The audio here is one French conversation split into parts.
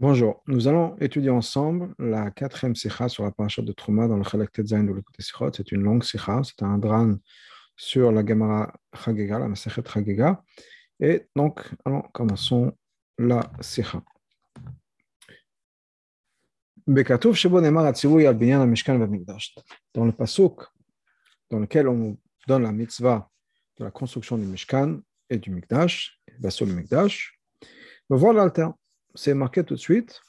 Bonjour, nous allons étudier ensemble la quatrième sikha sur la paracha de Trouma dans le Chalak Tetzain de l'écoute Sikhot. C'est une longue sikha, c'est un dran sur la Gemara Chagega, la Masechet Chagega. Et donc, allons, commençons la sikha. Bekatouf Shebo Nemar Atzivui al Binyan Mishkan Mikdash. Dans le pasuk dans lequel on donne la mitzvah de la construction du Mishkan et du Mikdash, sur le Mikdash, on voit l'alter c'est marqué tout de suite,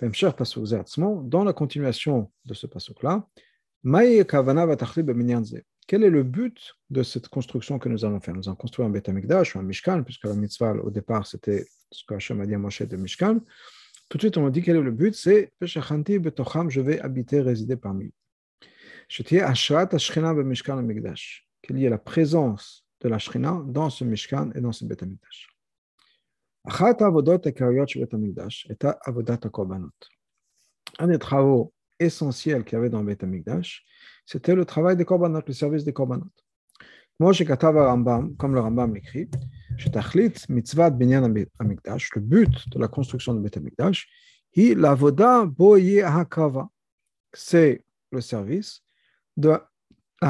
dans la continuation de ce passage-là, quel est le but de cette construction que nous allons faire? Nous allons construire un Beth ou un Mishkan, puisque la mitzvah au départ c'était ce que Hachem a dit à Moshe de Mishkan. Tout de suite on dit quel est le but c'est je vais habiter, résider parmi eux. Qu'il y ait la présence de la Shrina dans ce Mishkan et dans ce Beth Amikdash. Un des travaux essentiels qu'il y avait dans le Beth Amikdash, c'était le travail des korbanot, le service des korbanot. Comme le Rambam l'écrit, le but de la construction du Beth Amikdash, c'est le service de de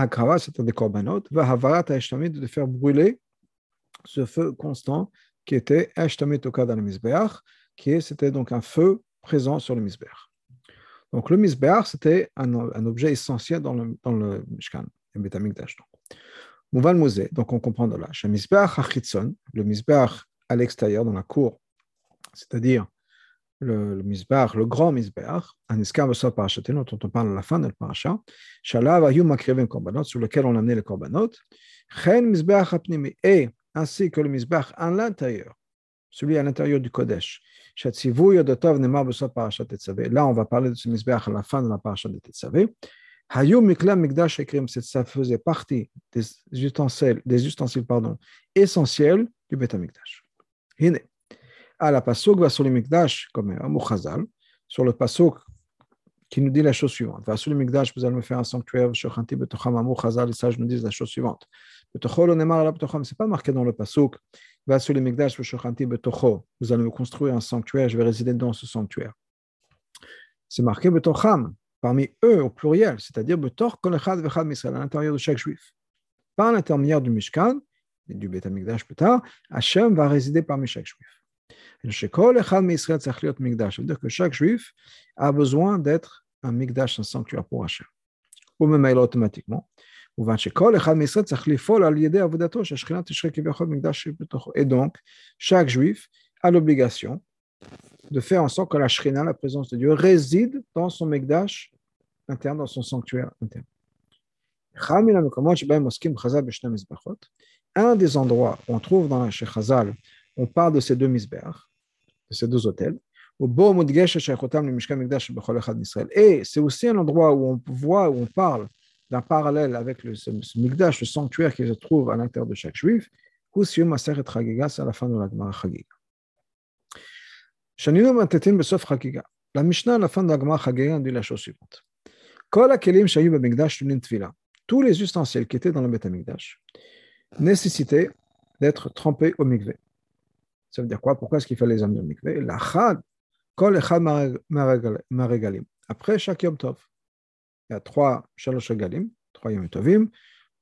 faire brûler ce feu constant qui était le Misbeach, qui c'était donc un feu présent sur le Misbeach. Donc le Misbeach, c'était un, objet essentiel dans le, dans le Mishkan, le Betamikdash. Mouval Mosé, donc on comprend de là. Le Misbeach le à l'extérieur, dans la cour, c'est-à-dire le, le le grand Misbeach, un escave sur Parashatin, dont on parle à la fin de la Parasha, Shalav Ayum Makrivim Korbanot, sur lequel on a amené les Korbanot, Chen Misbeach Apnimi, et ainsi que le misbach à l'intérieur, celui à l'intérieur du Kodesh. Là, on va parler de ce misbach à la fin de la parasha de Tetzavé. Ça faisait partie des ustensiles, des ustensiles pardon, essentiels du Beth Amikdash. À la pasuk va sur le Mikdash, comme un sur le pasuk qui nous dit la chose suivante. Va sur le Mikdash, vous allez me faire un sanctuaire, Shochanti Betocham Amou Chazal, les sages nous disent la chose suivante. C'est pas marqué dans le pasuk. Vous allez me construire un sanctuaire, je vais résider dans ce sanctuaire. C'est marqué parmi eux au pluriel, c'est-à-dire à l'intérieur de chaque juif. Par l'intermédiaire du Mishkan, et du Mikdash plus tard, Hachem va résider parmi chaque juif. Ça veut dire que chaque juif a besoin d'être un Mikdash, un sanctuaire pour Hachem. Ou même automatiquement. Et donc, chaque juif a l'obligation de faire en sorte que la Shrina, la présence de Dieu, réside dans son Mikdash interne, dans son sanctuaire interne. Un des endroits où on trouve dans la Shechazal, on parle de ces deux misbech, de ces deux hôtels. Et c'est aussi un endroit où on voit, où on parle d'un parallèle avec le ce, Migdash, le sanctuaire qui se trouve à l'intérieur de chaque juif, c'est à la fin de la Gemara Chagiga. La Mishnah, à la fin de la Gemara Chagiga, dit la chose suivante. Tous les ustensiles qui étaient dans le Beth Amikdash nécessitaient d'être trempés au mikveh. Ça veut dire quoi? Pourquoi est-ce qu'il fallait les amener au mikveh? Après chaque Yom Tov, il y a trois Shalosh Galim, trois Yom Tovim,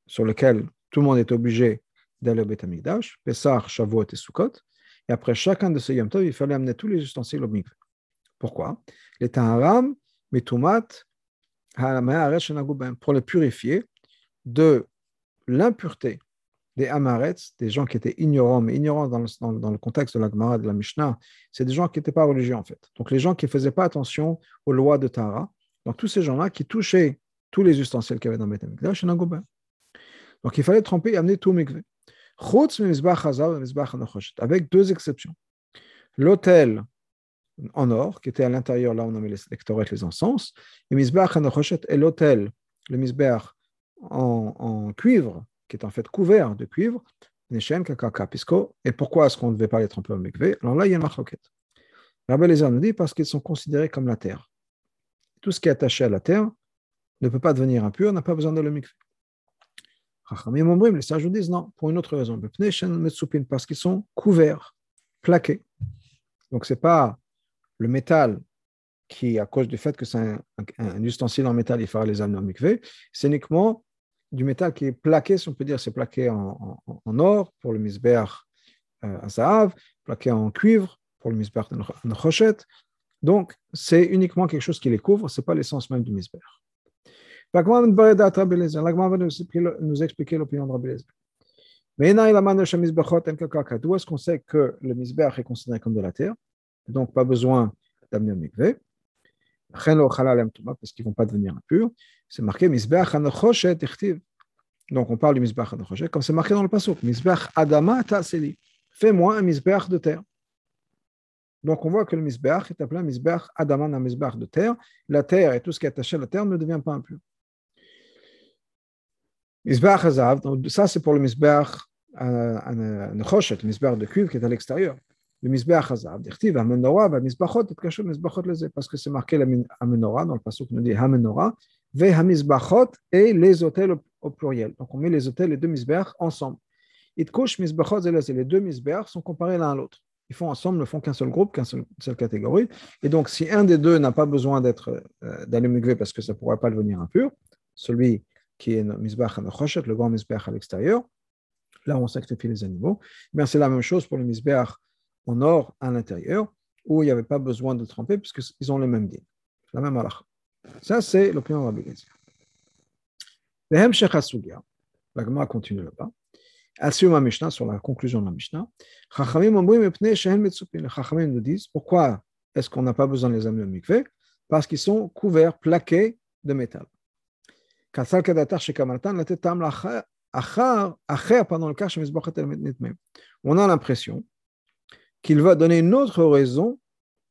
sur lesquels tout le monde est obligé d'aller au Beth Amikdash, Pesach, Shavuot et Sukkot. Et après chacun de ces Yom Tov, il fallait amener tous les ustensiles au mikveh. Pourquoi? Les Taharam, Mitumat, pour les purifier de l'impureté des Amarets, des gens qui étaient ignorants, mais ignorants dans le, dans, le contexte de la Gemara, de la Mishnah, c'est des gens qui n'étaient pas religieux en fait. Donc les gens qui ne faisaient pas attention aux lois de Tara, donc tous ces gens-là qui touchaient tous les ustensiles qu'il y avait dans le Mikdash, Donc il fallait tremper et amener tout Mikveh. Avec deux exceptions. L'autel en or, qui était à l'intérieur, là on met les lectorettes, les encens, et et l'autel, le Mizbach en, cuivre, qui est en fait couvert de cuivre, et pourquoi est-ce qu'on ne devait pas les tremper au mikveh Alors là, il y a une marquette. Rabbi Lézard nous dit parce qu'ils sont considérés comme la terre. Tout ce qui est attaché à la terre ne peut pas devenir impur, n'a pas besoin de le mikveh. Les sages nous disent non, pour une autre raison. Parce qu'ils sont couverts, plaqués. Donc, ce n'est pas le métal qui, à cause du fait que c'est un, ustensile en métal, il fera les âmes mikvé, c'est uniquement du métal qui est plaqué, si on peut dire, c'est plaqué en, or pour le misbeach euh, à Zahav, plaqué en cuivre pour le misbeach de Chochet. Donc, c'est uniquement quelque chose qui les couvre, ce n'est pas l'essence même du misbeach. L'agma va nous expliquer l'opinion de Rabbi Lezer. D'où est-ce qu'on sait que le misbeach est considéré comme de la terre, donc pas besoin d'amener au mikvé parce qu'ils ne vont pas devenir impurs. C'est marqué Anachoshet Donc on parle du Anachoshet, comme c'est marqué dans le passage. Mizbeach Adama Ta'aseli. Fais-moi un Mizbeach de terre. Donc on voit que le Mizbeach est appelé un Mizbeach Adama, un Mizbeach de terre. La terre et tout ce qui est attaché à la terre ne devient pas impur. Mizbeach Azav, ça c'est pour le Mizbeach Anachoshet, le Mizbeach de cuivre qui est à l'extérieur le Mizbeach Hazav, d'Irtiv, Hamenora, Mizbachot, et Kachot parce que c'est marqué la dans le passage qui nous dit Hamenora, Ve et les hôtels au, pluriel. Donc on met les hôtels, les deux Mizbeach ensemble. It couche Mizbachot et les deux Mizbeach sont comparés l'un à l'autre. Ils font ensemble, ne font qu'un seul groupe, qu'une seule, seule, catégorie. Et donc, si un des deux n'a pas besoin d'être euh, parce que ça ne pourrait pas devenir impur, celui qui est le grand Mizbeach à l'extérieur, là on sacrifie les animaux, eh c'est la même chose pour le Mizbeach en or à l'intérieur, où il n'y avait pas besoin de tremper, puisqu'ils ont le même din, la même halakha. Ça, c'est l'opinion de Rabbi Asugya, la Gemara continue là-bas. Al Mishnah, sur la conclusion de la Mishnah, les Chachamim nous disent pourquoi est-ce qu'on n'a pas besoin de les amener au mikveh? Parce qu'ils sont couverts, plaqués de métal. On a l'impression qu'il va donner une autre raison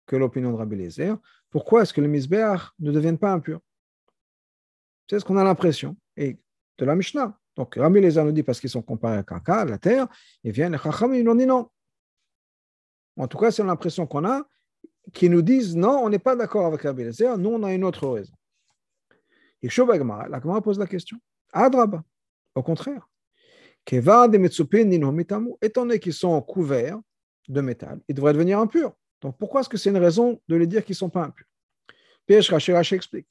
que l'opinion de Rabbi Lézer. Pourquoi est-ce que les misbéach ne deviennent pas impurs? C'est ce qu'on a l'impression. Et de la Mishnah. Donc Rabbi Lézer nous dit parce qu'ils sont comparés à Kaka, la terre, et viennent les Chachamim, ils nous dit non. En tout cas, c'est l'impression qu'on a, qui nous disent non, on n'est pas d'accord avec Rabbi Lézer, nous on a une autre raison. Et la Gemara pose la question. Adraba, au contraire. Étant donné qu'ils sont couverts de métal, ils devraient devenir impurs. Donc pourquoi est-ce que c'est une raison de les dire qu'ils ne sont pas impurs? Rashi Rashi explique.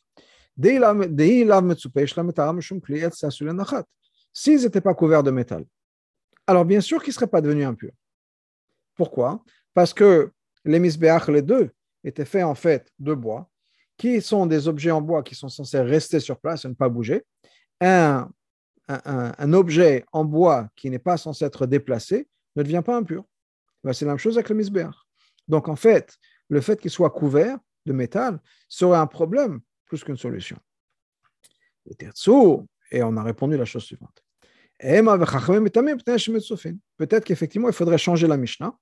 S'ils n'étaient pas couverts de métal, alors bien sûr qu'ils ne seraient pas devenus impurs. Pourquoi? Parce que les misbéach, les deux, étaient faits en fait de bois, qui sont des objets en bois qui sont censés rester sur place et ne pas bouger. Un, objet en bois qui n'est pas censé être déplacé ne devient pas impur. Ben, c'est la même chose avec le misbéach. Donc en fait, le fait qu'il soit couvert de métal serait un problème plus qu'une solution. Et on a répondu la chose suivante. Peut-être qu'effectivement, il faudrait changer la Mishnah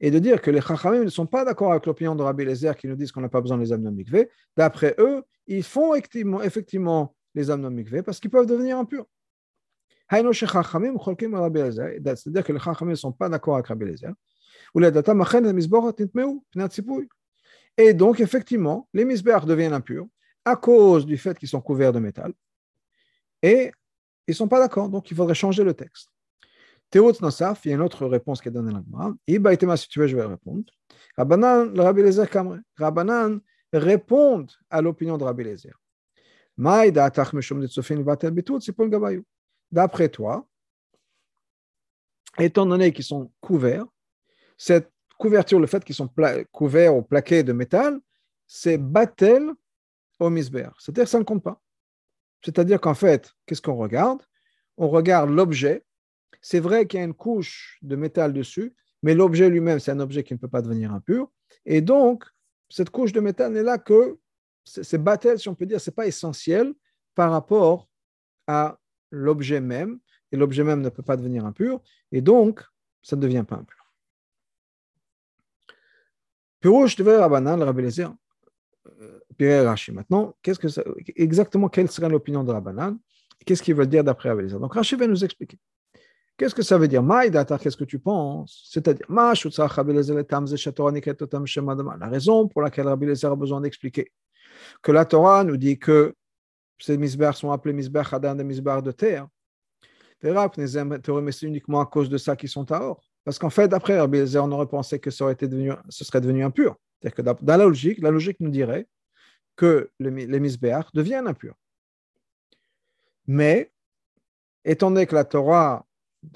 et de dire que les Chachamim ne sont pas d'accord avec l'opinion de Rabbi Lezer qui nous disent qu'on n'a pas besoin des âmes mikvé. D'après eux, ils font effectivement, les âmes mikvé parce qu'ils peuvent devenir impurs. C'est-à-dire que les Chachamim ne sont pas d'accord avec Rabbi Lezer. Et donc, effectivement, les misbéach deviennent impurs à cause du fait qu'ils sont couverts de métal. Et ils ne sont pas d'accord, donc il faudrait changer le texte. Théot Nassaf, il y a une autre réponse qui est donnée là-bas. Iba si tu je vais répondre. Rabbanan, le Rabbi Lezer Kamre. Rabbanan répondent à l'opinion de Rabbi Lezer. D'après toi, étant donné qu'ils sont couverts, cette couverture, le fait qu'ils sont couverts ou plaqués de métal, c'est battel au misber. C'est-à-dire que ça ne compte pas. C'est-à-dire qu'en fait, qu'est-ce qu'on regarde? On regarde l'objet. C'est vrai qu'il y a une couche de métal dessus, mais l'objet lui-même, c'est un objet qui ne peut pas devenir impur. Et donc, cette couche de métal n'est là que, c'est battel, si on peut dire, ce n'est pas essentiel par rapport à l'objet même. Et l'objet même ne peut pas devenir impur. Et donc, ça ne devient pas impur. Pirouche de Rabbanan, le Rabbi Euh, Rashi. Maintenant, qu'est-ce que exactement quelle serait l'opinion de Rabbanan Qu'est-ce qu'il veut dire d'après Rabbi Lézer Donc Rashi va nous expliquer. Qu'est-ce que ça veut dire? Maïdata, qu'est-ce que tu penses? C'est-à-dire, la raison pour laquelle Rabbi a besoin d'expliquer que la Torah nous dit que ces misbères sont appelés misbères Hadan, des misbères de terre. C'est uniquement à cause de ça qu'ils sont à or. Parce qu'en fait, d'après Rabbi on aurait pensé que ça aurait été devenu, ce serait devenu impur. C'est-à-dire que dans la logique, la logique nous dirait que les, les deviennent impurs. Mais, étant donné que la Torah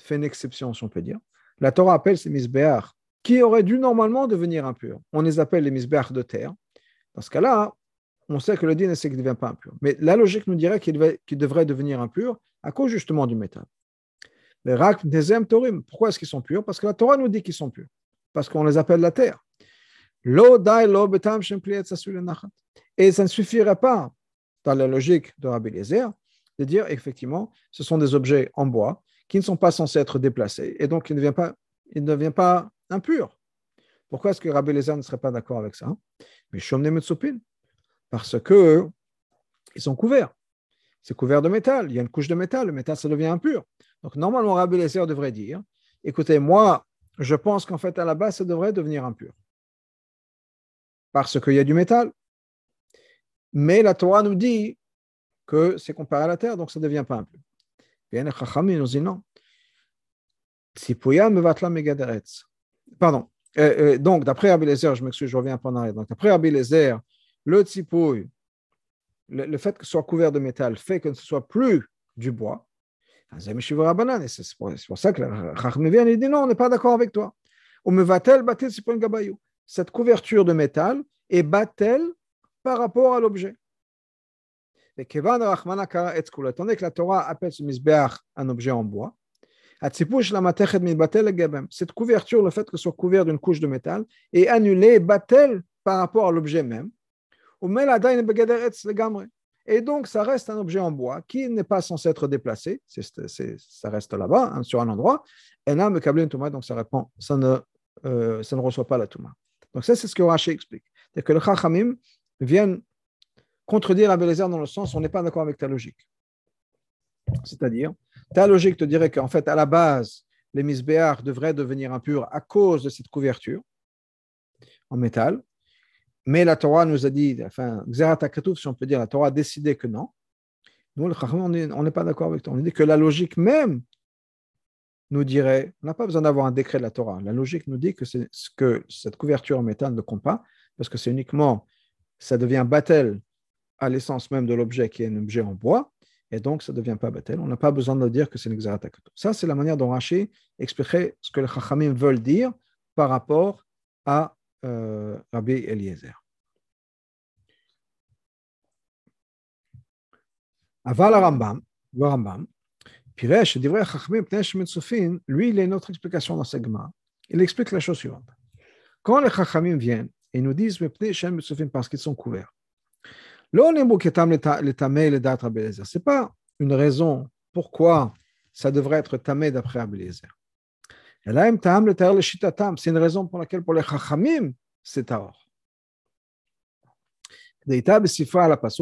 fait une exception, si on peut dire, la Torah appelle ces misbéach qui auraient dû normalement devenir impurs. On les appelle les misbéach de terre. Dans ce cas-là, on sait que le din, ne devient pas impur. Mais la logique nous dirait qu'il devrait devenir impur à cause justement du métal. Les rak torim, pourquoi est-ce qu'ils sont purs? Parce que la Torah nous dit qu'ils sont purs. Parce qu'on les appelle la terre. Et ça ne suffirait pas, dans la logique de Rabbi Eliezer, de dire effectivement, ce sont des objets en bois qui ne sont pas censés être déplacés et donc il ne devient pas, il ne devient pas impur. Pourquoi est-ce que Rabbi Eliezer ne serait pas d'accord avec ça? Mais parce que ils sont couverts. C'est couvert de métal. Il y a une couche de métal. Le métal, ça devient impur. Donc, normalement, Rabbi Eliezer devrait dire écoutez, moi, je pense qu'en fait, à la base, ça devrait devenir impur. Parce qu'il y a du métal. Mais la Torah nous dit que c'est comparé à la terre, donc ça ne devient pas impur. Bien, les nous dit non. Pardon. Euh, euh, donc, d'après Rabbi Eliezer, je m'excuse, je reviens un peu en arrière. Donc, d'après Rabbi Eliezer, le tsipouille, le, fait que ce soit couvert de métal fait que ce soit plus du bois. C'est pour ça que Rachmi vient et dit non, on n'est pas d'accord avec toi. Cette couverture de métal est batel par rapport à l'objet. Étant donné que la Torah appelle ce misbeach un objet en bois, cette couverture, le fait que soit couvert d'une couche de métal, est annulée, batel par rapport à l'objet même. Et donc, ça reste un objet en bois qui n'est pas censé être déplacé. ça reste là-bas, hein, sur un endroit. Et là, donc ça répond, ça ne, euh, ça ne reçoit pas la Touma. Donc, ça, c'est ce que Rashi explique. C'est que le Chachamim viennent contredire Abelazar dans le sens on n'est pas d'accord avec ta logique. C'est-à-dire, ta logique te dirait qu'en fait, à la base, les misbéars devraient devenir impurs à cause de cette couverture en métal. Mais la Torah nous a dit, enfin, si on peut dire, la Torah a décidé que non. Nous, le on n'est pas d'accord avec toi. On dit que la logique même nous dirait, on n'a pas besoin d'avoir un décret de la Torah. La logique nous dit que, que cette couverture en métal ne compte pas, parce que c'est uniquement, ça devient battel à l'essence même de l'objet qui est un objet en bois, et donc ça ne devient pas battel. On n'a pas besoin de dire que c'est l'exaratakato. Ça, c'est la manière dont Rashi expliquerait ce que les Chachamim veulent dire par rapport à euh, Rabbi Eliezer. Aval Rambam, le Piresh, divrei Chachmim Pnesh Metzufin, lui, il a une autre explication dans ce Gemara. Il explique la chose suivante. Quand les Chachamim viennent et nous disent Pnesh Metzufin parce qu'ils sont couverts, ce n'est pas une raison pourquoi ça devrait être tamé d'après Abeliezer. C'est une raison pour laquelle pour les chachamim, c'est taor.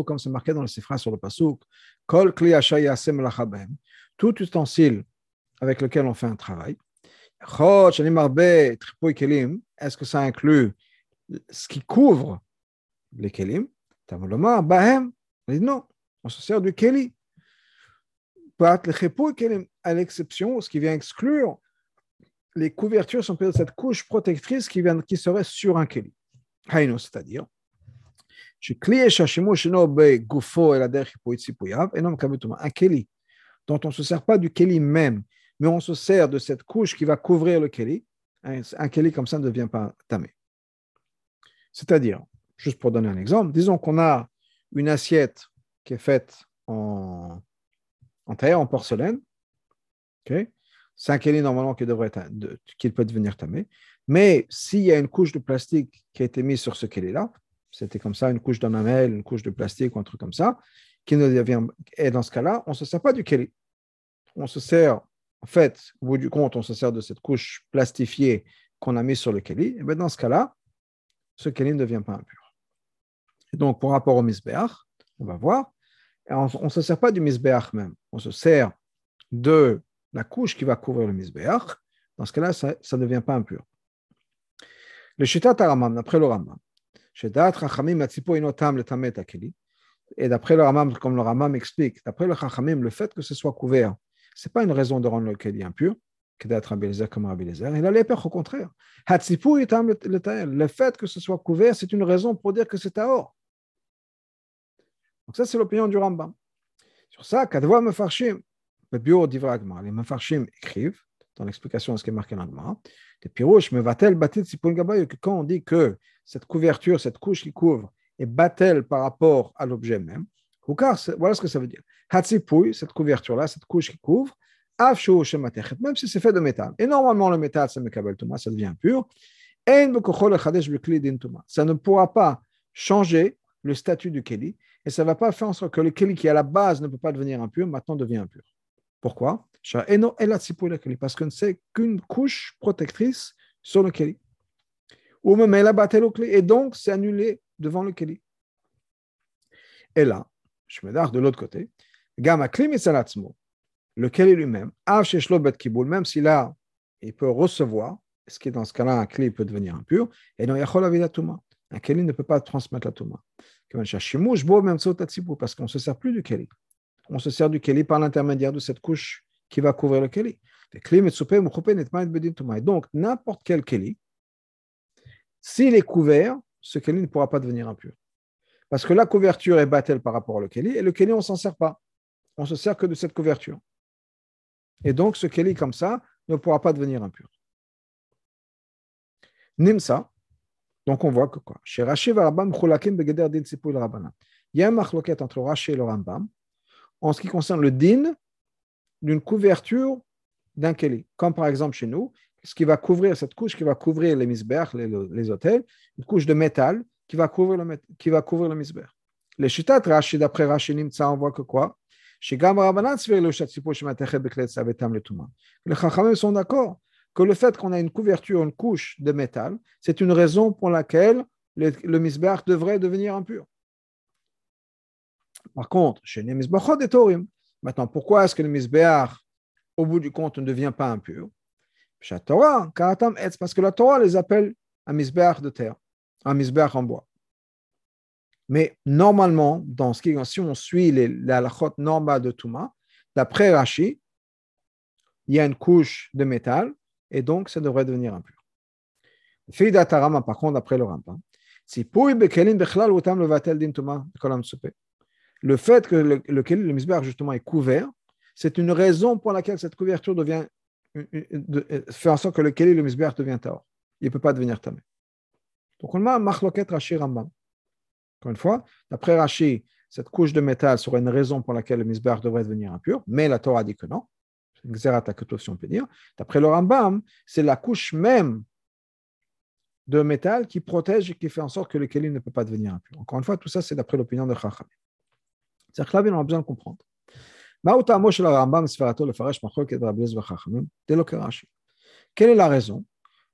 comme c'est marqué dans le sifra sur le pasouk, kol kli tout ustensile avec lequel on fait un travail. Est-ce que ça inclut ce qui couvre les kelim? Bahem, non, on se sert du Keli. À l'exception, ce qui vient exclure les couvertures sont cette couche protectrice qui, vient, qui serait sur un Keli. C'est-à-dire, un Keli dont on ne se sert pas du Keli même, mais on se sert de cette couche qui va couvrir le Keli, un, un Keli comme ça ne devient pas tamé. C'est-à-dire, Juste pour donner un exemple, disons qu'on a une assiette qui est faite en, terre, en porcelaine. C'est un kéli normalement qui, devrait peut devenir tamé. Mais s'il y a une couche de plastique qui a été mise sur ce kéli-là, c'était comme ça, une couche de mamelle, une couche de plastique ou un truc comme ça, qui ne devient, et dans ce cas-là, on ne se sert pas du kéli. On se sert, en fait, au bout du compte, on se sert de cette couche plastifiée qu'on a mise sur le kéli. Et bien dans ce cas-là, ce kéli ne devient pas impur donc, par rapport au misbeach, on va voir, on ne se sert pas du misbeach même, on se sert de la couche qui va couvrir le misbeach. Dans ce cas-là, ça ne devient pas impur. Le shitat Ramam, d'après le Ramam, et d'après le Ramam, comme le Ramam explique, d'après le Chachamim, le fait que ce soit couvert, ce n'est pas une raison de rendre le Keli impur. d'être Rabbi Eliezer comme Rabbi Eliezer. Il allait faire au contraire. Le fait que ce soit couvert, c'est une raison pour dire que c'est or. Donc ça, c'est l'opinion du Rambam. Sur ça, Kadwa Mefarshim, le bureau d'Ivragma, les Mefarshim écrivent, dans l'explication de ce qui est marqué dans l'Agma, des pirouches, Mevatel Batit Sipun Gabayou, que quand on dit que cette couverture, cette couche qui couvre, est batel par rapport à l'objet même, voilà ce que ça veut dire. Hatsipouy, cette couverture-là, cette couche qui couvre, même si c'est fait de métal. Et normalement, le métal, ça devient pur. Ça ne pourra pas changer le statut du Keli et ça ne va pas faire en sorte que le Keli qui à la base ne peut pas devenir impur, maintenant devient impur. Pourquoi? Parce que c'est qu'une couche protectrice sur le Keli. Et donc, c'est annulé devant le Keli. Et là, je me darre de l'autre côté, Klim le Keli lui-même, même s'il a, il peut recevoir, ce qui est dans ce cas-là, un Keli peut devenir impur, et non, un Keli ne peut pas transmettre la Touma. Parce qu'on ne se sert plus du Keli. On se sert du Keli par l'intermédiaire de cette couche qui va couvrir le Keli. Donc, n'importe quel Keli, s'il est couvert, ce Keli ne pourra pas devenir impur. Parce que la couverture est battelle par rapport au Keli, et le Keli, on ne s'en sert pas. On se sert que de cette couverture. Et donc, ce Keli comme ça ne pourra pas devenir impur. Nimsa, donc on voit que quoi? Chez Rashi il y a un marloquette entre Rashi et le Rambam en ce qui concerne le din d'une couverture d'un Keli. Comme par exemple chez nous, ce qui va couvrir cette couche qui va couvrir les misber, les, les, hôtels, une couche de métal qui va couvrir le, qui va couvrir le. Les chitat Rashi, d'après Rashi Nimsa, on voit que quoi? Les Chachamim sont d'accord que le fait qu'on a une couverture, une couche de métal, c'est une raison pour laquelle le, le devrait devenir impur. Par contre, chez les et torim, maintenant, pourquoi est-ce que le misbeach, au bout du compte, ne devient pas impur? Parce que la Torah les appelle un misbeach de terre, un misbeach en bois. Mais normalement, dans ce qui, si on suit la lachot normale de Touma, d'après Rashi, il y a une couche de métal et donc ça devrait devenir impur. Par contre, après le Rambam, le fait que le, le, le misbar justement est couvert, c'est une raison pour laquelle cette couverture devient, fait en sorte que le keli, le misbar devient taor. Il ne peut pas devenir tamé. Donc on a machloket Rashi Rambam. Encore une fois, d'après Rashi, cette couche de métal serait une raison pour laquelle le misbar devrait devenir impur, mais la Torah dit que non si on peut dire. D'après le Rambam, c'est la couche même de métal qui protège et qui fait en sorte que le Kélim ne peut pas devenir impur. Encore une fois, tout ça, c'est d'après l'opinion de Chacham. C'est-à-dire que là, on a besoin de comprendre. Quelle est la raison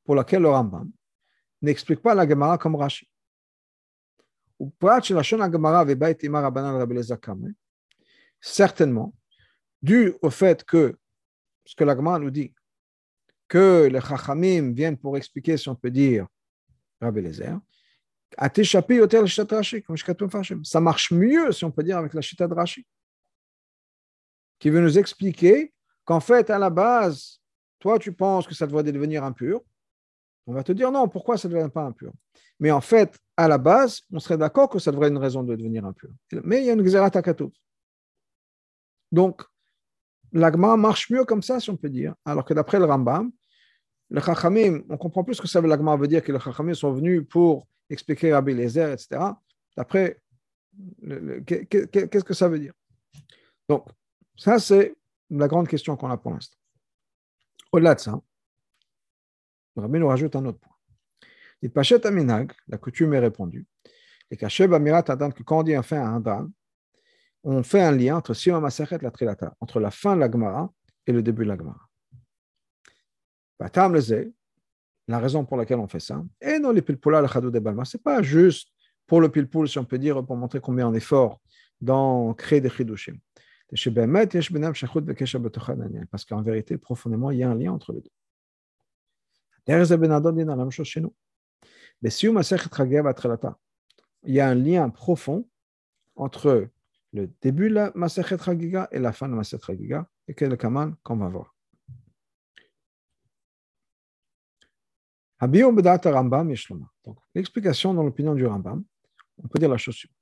pour laquelle le Rambam n'explique pas la Gemara comme Rashi Certainement, dû au fait que ce que l'Agma nous dit, que les Chachamim viennent pour expliquer, si on peut dire, Rabbi Lezer, ça marche mieux, si on peut dire, avec la Shita de Rashi, qui veut nous expliquer qu'en fait, à la base, toi, tu penses que ça devrait devenir impur. On va te dire non, pourquoi ça ne devient pas impur? Mais en fait, à la base, on serait d'accord que ça devrait être une raison de devenir impur. Mais il y a une Xerat Donc, l'agma marche mieux comme ça, si on peut dire. Alors que d'après le Rambam, le Chachamim, on comprend plus ce que ça veut l'agma veut dire que les Chachamim sont venus pour expliquer Rabbi Lezer, etc. D'après, qu'est-ce que ça veut dire? Donc, ça, c'est la grande question qu'on a pour l'instant. Au-delà de ça, le Rabbi nous rajoute un autre point. Il Pachet Aminag, la coutume est répondue. Et Kacheb Amirat Adam, que quand on dit un fait un drame, on fait un lien entre Sima la Trilata, entre la fin de la Gemara et le début de la Gemara. La raison pour laquelle on fait ça, et non les pilpoula le chadou de balma, c'est pas juste pour le pilpoul, si on peut dire, pour montrer combien on est fort dans créer des chidushim. Parce qu'en vérité, profondément, il y a un lien entre les deux. nous. Il y a un lien profond entre le début de la Masachet Chagiga et la fin de la Masachet Chagiga, et quel est le Kaman qu'on va voir. Donc, l'explication dans l'opinion du Rambam, on peut dire la chose suivante.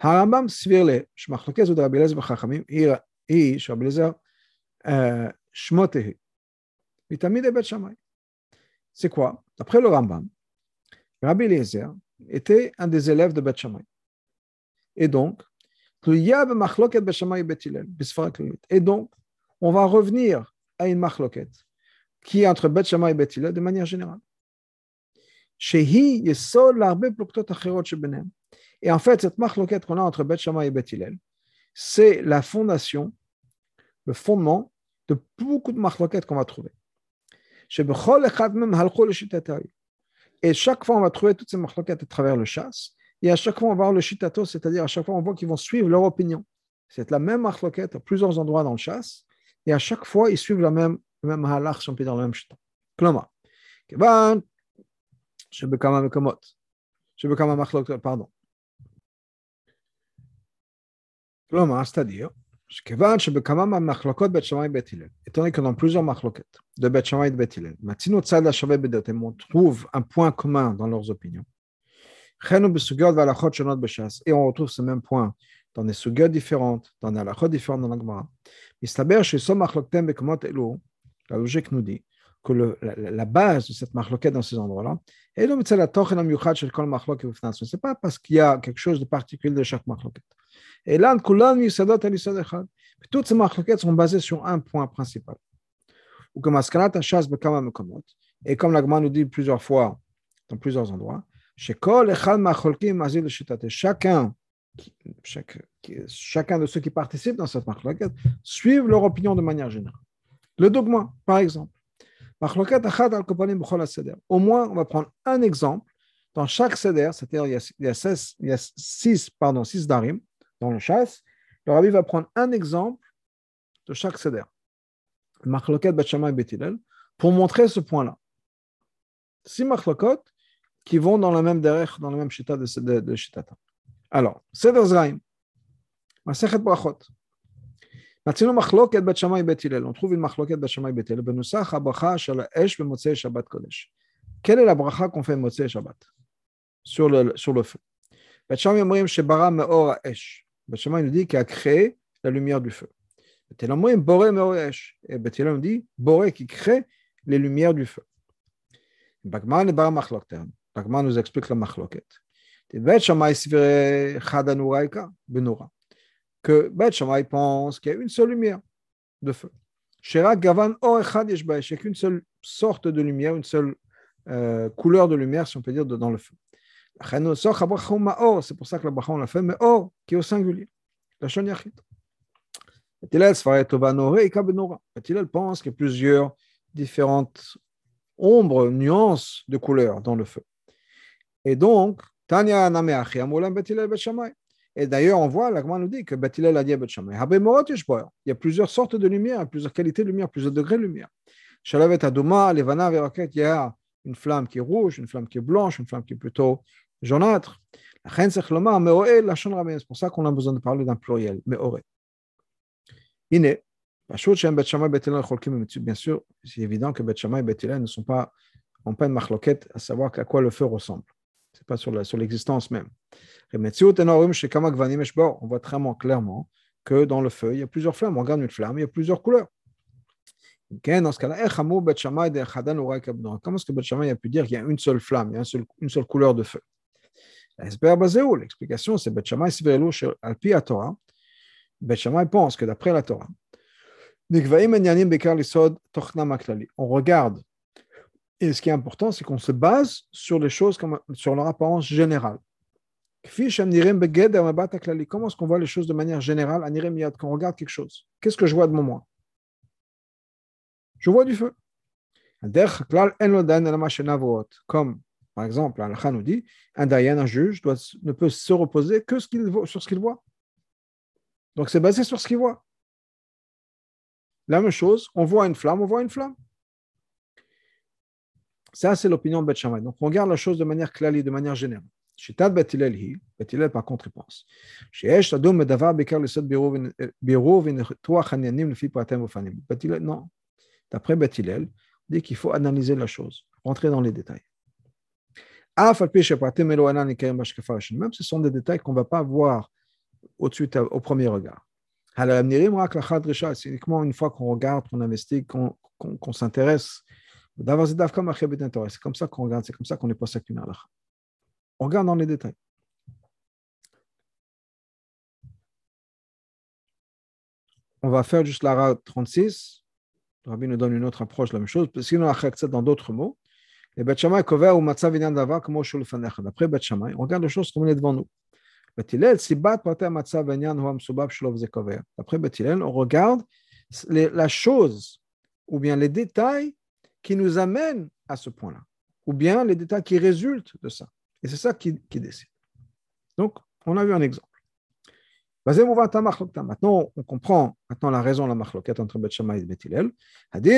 הרמב"ם סביר שמחלוקת זאת רבי אליעזר וחכמים היא שרבי אליעזר שמו תהי, מתלמידי בית שמאי. C'est quoi D'après le Rambam, Rabbi Eliezer était un des élèves de Beth Shammai. Et donc, et donc, on va revenir à une machloket qui est entre Beth Shammai et Beth Hillel de manière générale. Et en fait, cette marloquette qu'on a entre Beth Shammai et Beth Hillel, c'est la fondation, le fondement de beaucoup de marloquettes qu'on va trouver. Et chaque fois, on va trouver toutes ces marloquettes à travers le chasse. Et à chaque fois, on va voir le shitato, c'est-à-dire à chaque fois, on voit qu'ils vont suivre leur opinion. C'est la même marloquette à plusieurs endroits dans le chasse. Et à chaque fois, ils suivent la même, le même halach, si on peut dire le même shita. Kloma. Pardon. כלומר, c'est-à-dire, שכיוון שבכמה מהמחלוקות בית שמאי ובית הלל, étant donné que dans plusieurs מחלוקת de בית שמאי ובית הלל, מצינו צד השווה בדעותיהם, on trouve un point commun dans leurs opinions. וכן בסוגיות והלכות שונות בש"ס, et on retrouve ce même point dans des סוגיות différentes, dans des הלכות différentes dans הגמרא. מסתבר שיסוד מחלוקתיהם במקומות אלו, la logique nous dit, que le, la, la, base de cette marloquette dans ces endroits-là, et le c'est la c'est pas parce qu'il y a quelque chose de particulier de chaque marloquette. Et là, toutes ces marloquettes sont basées sur un point principal. Ou comme et comme l'agma nous dit plusieurs fois, dans plusieurs endroits, chacun, chaque, chacun de ceux qui participent dans cette marloquette suivent leur opinion de manière générale. Le dogma, par exemple. Au moins, on va prendre un exemple dans chaque seder, c'est-à-dire il y a, il y a six, pardon, six darim dans le chasse. Le rabbi va prendre un exemple de chaque seder. Machloket Bachama et Betilel pour montrer ce point-là. Six machlokot qui vont dans la même derech, dans la même shita de, de. Alors, seder zraim, Masechet brachot. On trouve une machloket bet Shammai bet Hillel. Benusach habracha shel esh b'motzei Shabbat Kodesh. Quelle est la bracha qu'on fait motzei Shabbat? Sur le, le feu Bet Shammai omrim shebara meor ha'esh. Bet Shammai nous dit qu'il a créé la lumière du feu. Bet Hillel omrim boré meor ha'esh. Et Bet dit boré qui crée les lumières du feu. Bagman est bara machlokten. Nous explique la machloket. Bet que Beth Shammai pense qu'il y a une seule lumière de feu. Shera Gavan Or Echad Yeshbaesh, il n'y a qu'une seule sorte de lumière, une seule euh, couleur de lumière, si on peut dire, dans le feu. C'est pour ça que la bracha on l'a fait, mais Or, qui est au singulier. La Shon Yachid. Tilal pense qu'il y a plusieurs différentes ombres, nuances de couleurs dans le feu. Et donc, Tanya Nameachi Amulam Betilel Bet Shammai. Et d'ailleurs, on voit, l'Agma nous dit que Batilel a dit Il y a plusieurs sortes de lumière, plusieurs qualités de lumière, plusieurs degrés de lumière. Shalavet Adoma, Levana, Veraket, il y a une flamme qui est rouge, une flamme qui est blanche, une flamme qui est plutôt jaunâtre. C'est pour ça qu'on a besoin de parler d'un pluriel, Meore. Iné, bien sûr, c'est évident que Bet et Bet ne sont pas, n'ont pas une marloquette à savoir à quoi le feu ressemble. Ce n'est pas sur, l'existence même. On voit très clairement que dans le feu, il y a plusieurs flammes. On regarde une flamme, il y a plusieurs couleurs. Dans ce cas-là, comment est-ce que Bet a pu dire qu'il y a une seule flamme, une seule couleur de feu? L'explication, c'est Bet Shammai Alpi à Torah. Bet pense que d'après la Torah, on regarde, et ce qui est important, c'est qu'on se base sur les choses comme, sur leur apparence générale. Comment est-ce qu'on voit les choses de manière générale quand on regarde quelque chose? Qu'est-ce que je vois de mon moi? Je vois du feu. Comme, par exemple, Al-Khan nous dit un Dayan, un juge, ne peut se reposer que sur ce qu'il voit. Donc c'est basé sur ce qu'il voit. La même chose, on voit une flamme, on voit une flamme. Ça, c'est l'opinion de Betchamay. Donc on regarde la chose de manière claire de manière générale. Shitat Bethilel hi, par contre il pense. Sheesh tadum medavar bekar lesod birovin euh, toi chanyanim lefi pratem ofanim. Bethilel, non. D'après Bethilel, on dit qu'il faut analyser la chose, rentrer dans les détails. Même ce sont des détails qu'on ne va pas voir au-dessus au premier regard. C'est uniquement une fois qu'on regarde, qu'on investit, qu'on qu s'intéresse. C'est comme ça qu'on regarde, c'est comme ça qu'on est passé avec une On regarde dans les détails. On va faire juste la 36. Le rabbi nous donne une autre approche la même chose. Sinon, dans d'autres mots. Les Bet Shammai ou Matzav Inyan Davar comme D'après Bet Shammai, on regarde les choses comme on est devant nous. Betilel, Sibat Pater Matzav Inyan Huam Subab Shlov Zekover. D'après Betilel, on regarde la chose ou bien les détails qui nous amènent à ce point-là, ou bien les détails qui résultent de ça. Et c'est ça qui, décide. Donc, on a vu un exemple. Maintenant, on comprend maintenant la raison de la machloket entre Bet Shammai et Bet Hillel.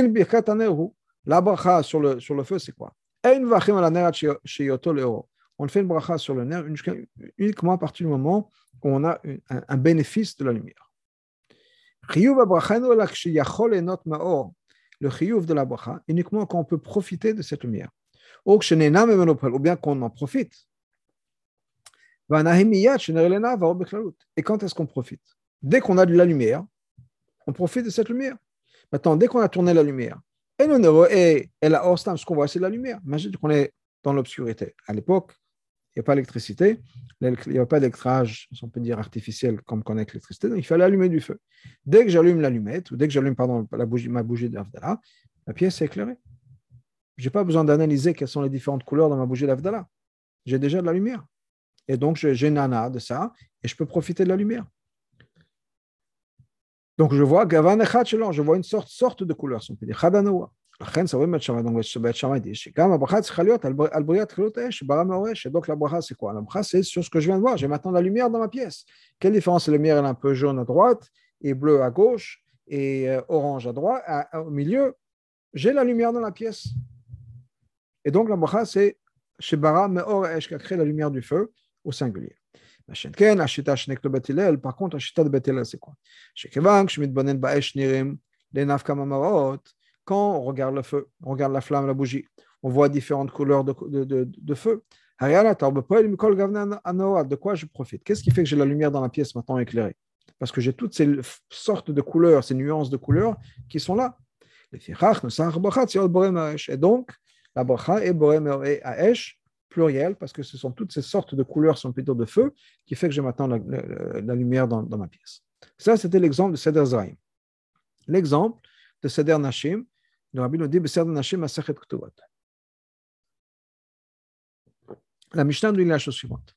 Birkat la bracha sur le, sur le feu, c'est quoi on fait une bracha sur le nerf uniquement à partir du moment où on a un, bénéfice de la lumière. Le chiyuv de la bracha, uniquement quand on peut profiter de cette lumière. Ou bien qu'on en profite. Et quand est-ce qu'on profite? Dès qu'on a de la lumière, on profite de cette lumière. Maintenant, dès qu'on a tourné la lumière, et ce qu'on voit, c'est la lumière. Imagine qu'on est dans l'obscurité. À l'époque, il n'y a pas d'électricité, il n'y a pas d'éclairage, on peut dire artificiel comme qu'on a l'électricité, donc il fallait allumer du feu. Dès que j'allume l'allumette, ou dès que j'allume pardon, la bougie, ma bougie d'Avdala, la pièce est éclairée. Je n'ai pas besoin d'analyser quelles sont les différentes couleurs dans ma bougie d'Avdala. J'ai déjà de la lumière. Et donc, j'ai une ana de ça, et je peux profiter de la lumière. Donc je vois Gavan je vois une sorte, de couleur, on peut dire, Chadanoa. Eh, donc la bracha, c'est quoi? La bracha, c'est sur ce que je viens de voir. J'ai maintenant la lumière dans ma pièce. Quelle différence? La lumière, est un peu jaune à droite, et bleue à gauche, et euh, orange à droite, ah, ah, au milieu. J'ai la lumière dans la pièce. Et donc la bracha, c'est Shebara Me'or Esh, qui a créé la lumière du feu au singulier. Par contre, c'est quoi Quand on regarde le feu, on regarde la flamme, la bougie, on voit différentes couleurs de, feu. De quoi je profite? Qu'est-ce qui fait que j'ai la lumière dans la pièce maintenant éclairée? Parce que j'ai toutes ces sortes de couleurs, ces nuances de couleurs qui sont là. Et donc, la bracha est aesh pluriel, parce que ce sont toutes ces sortes de couleurs, sont plutôt de feu, qui fait que j'ai maintenant la, lumière dans, ma pièce. Ça, c'était l'exemple de Seder Zraim. L'exemple de Seder Nashim, le Rabbi nous dit Seder Nashim Masachet Ktuvot. La Mishnah nous dit la chose suivante.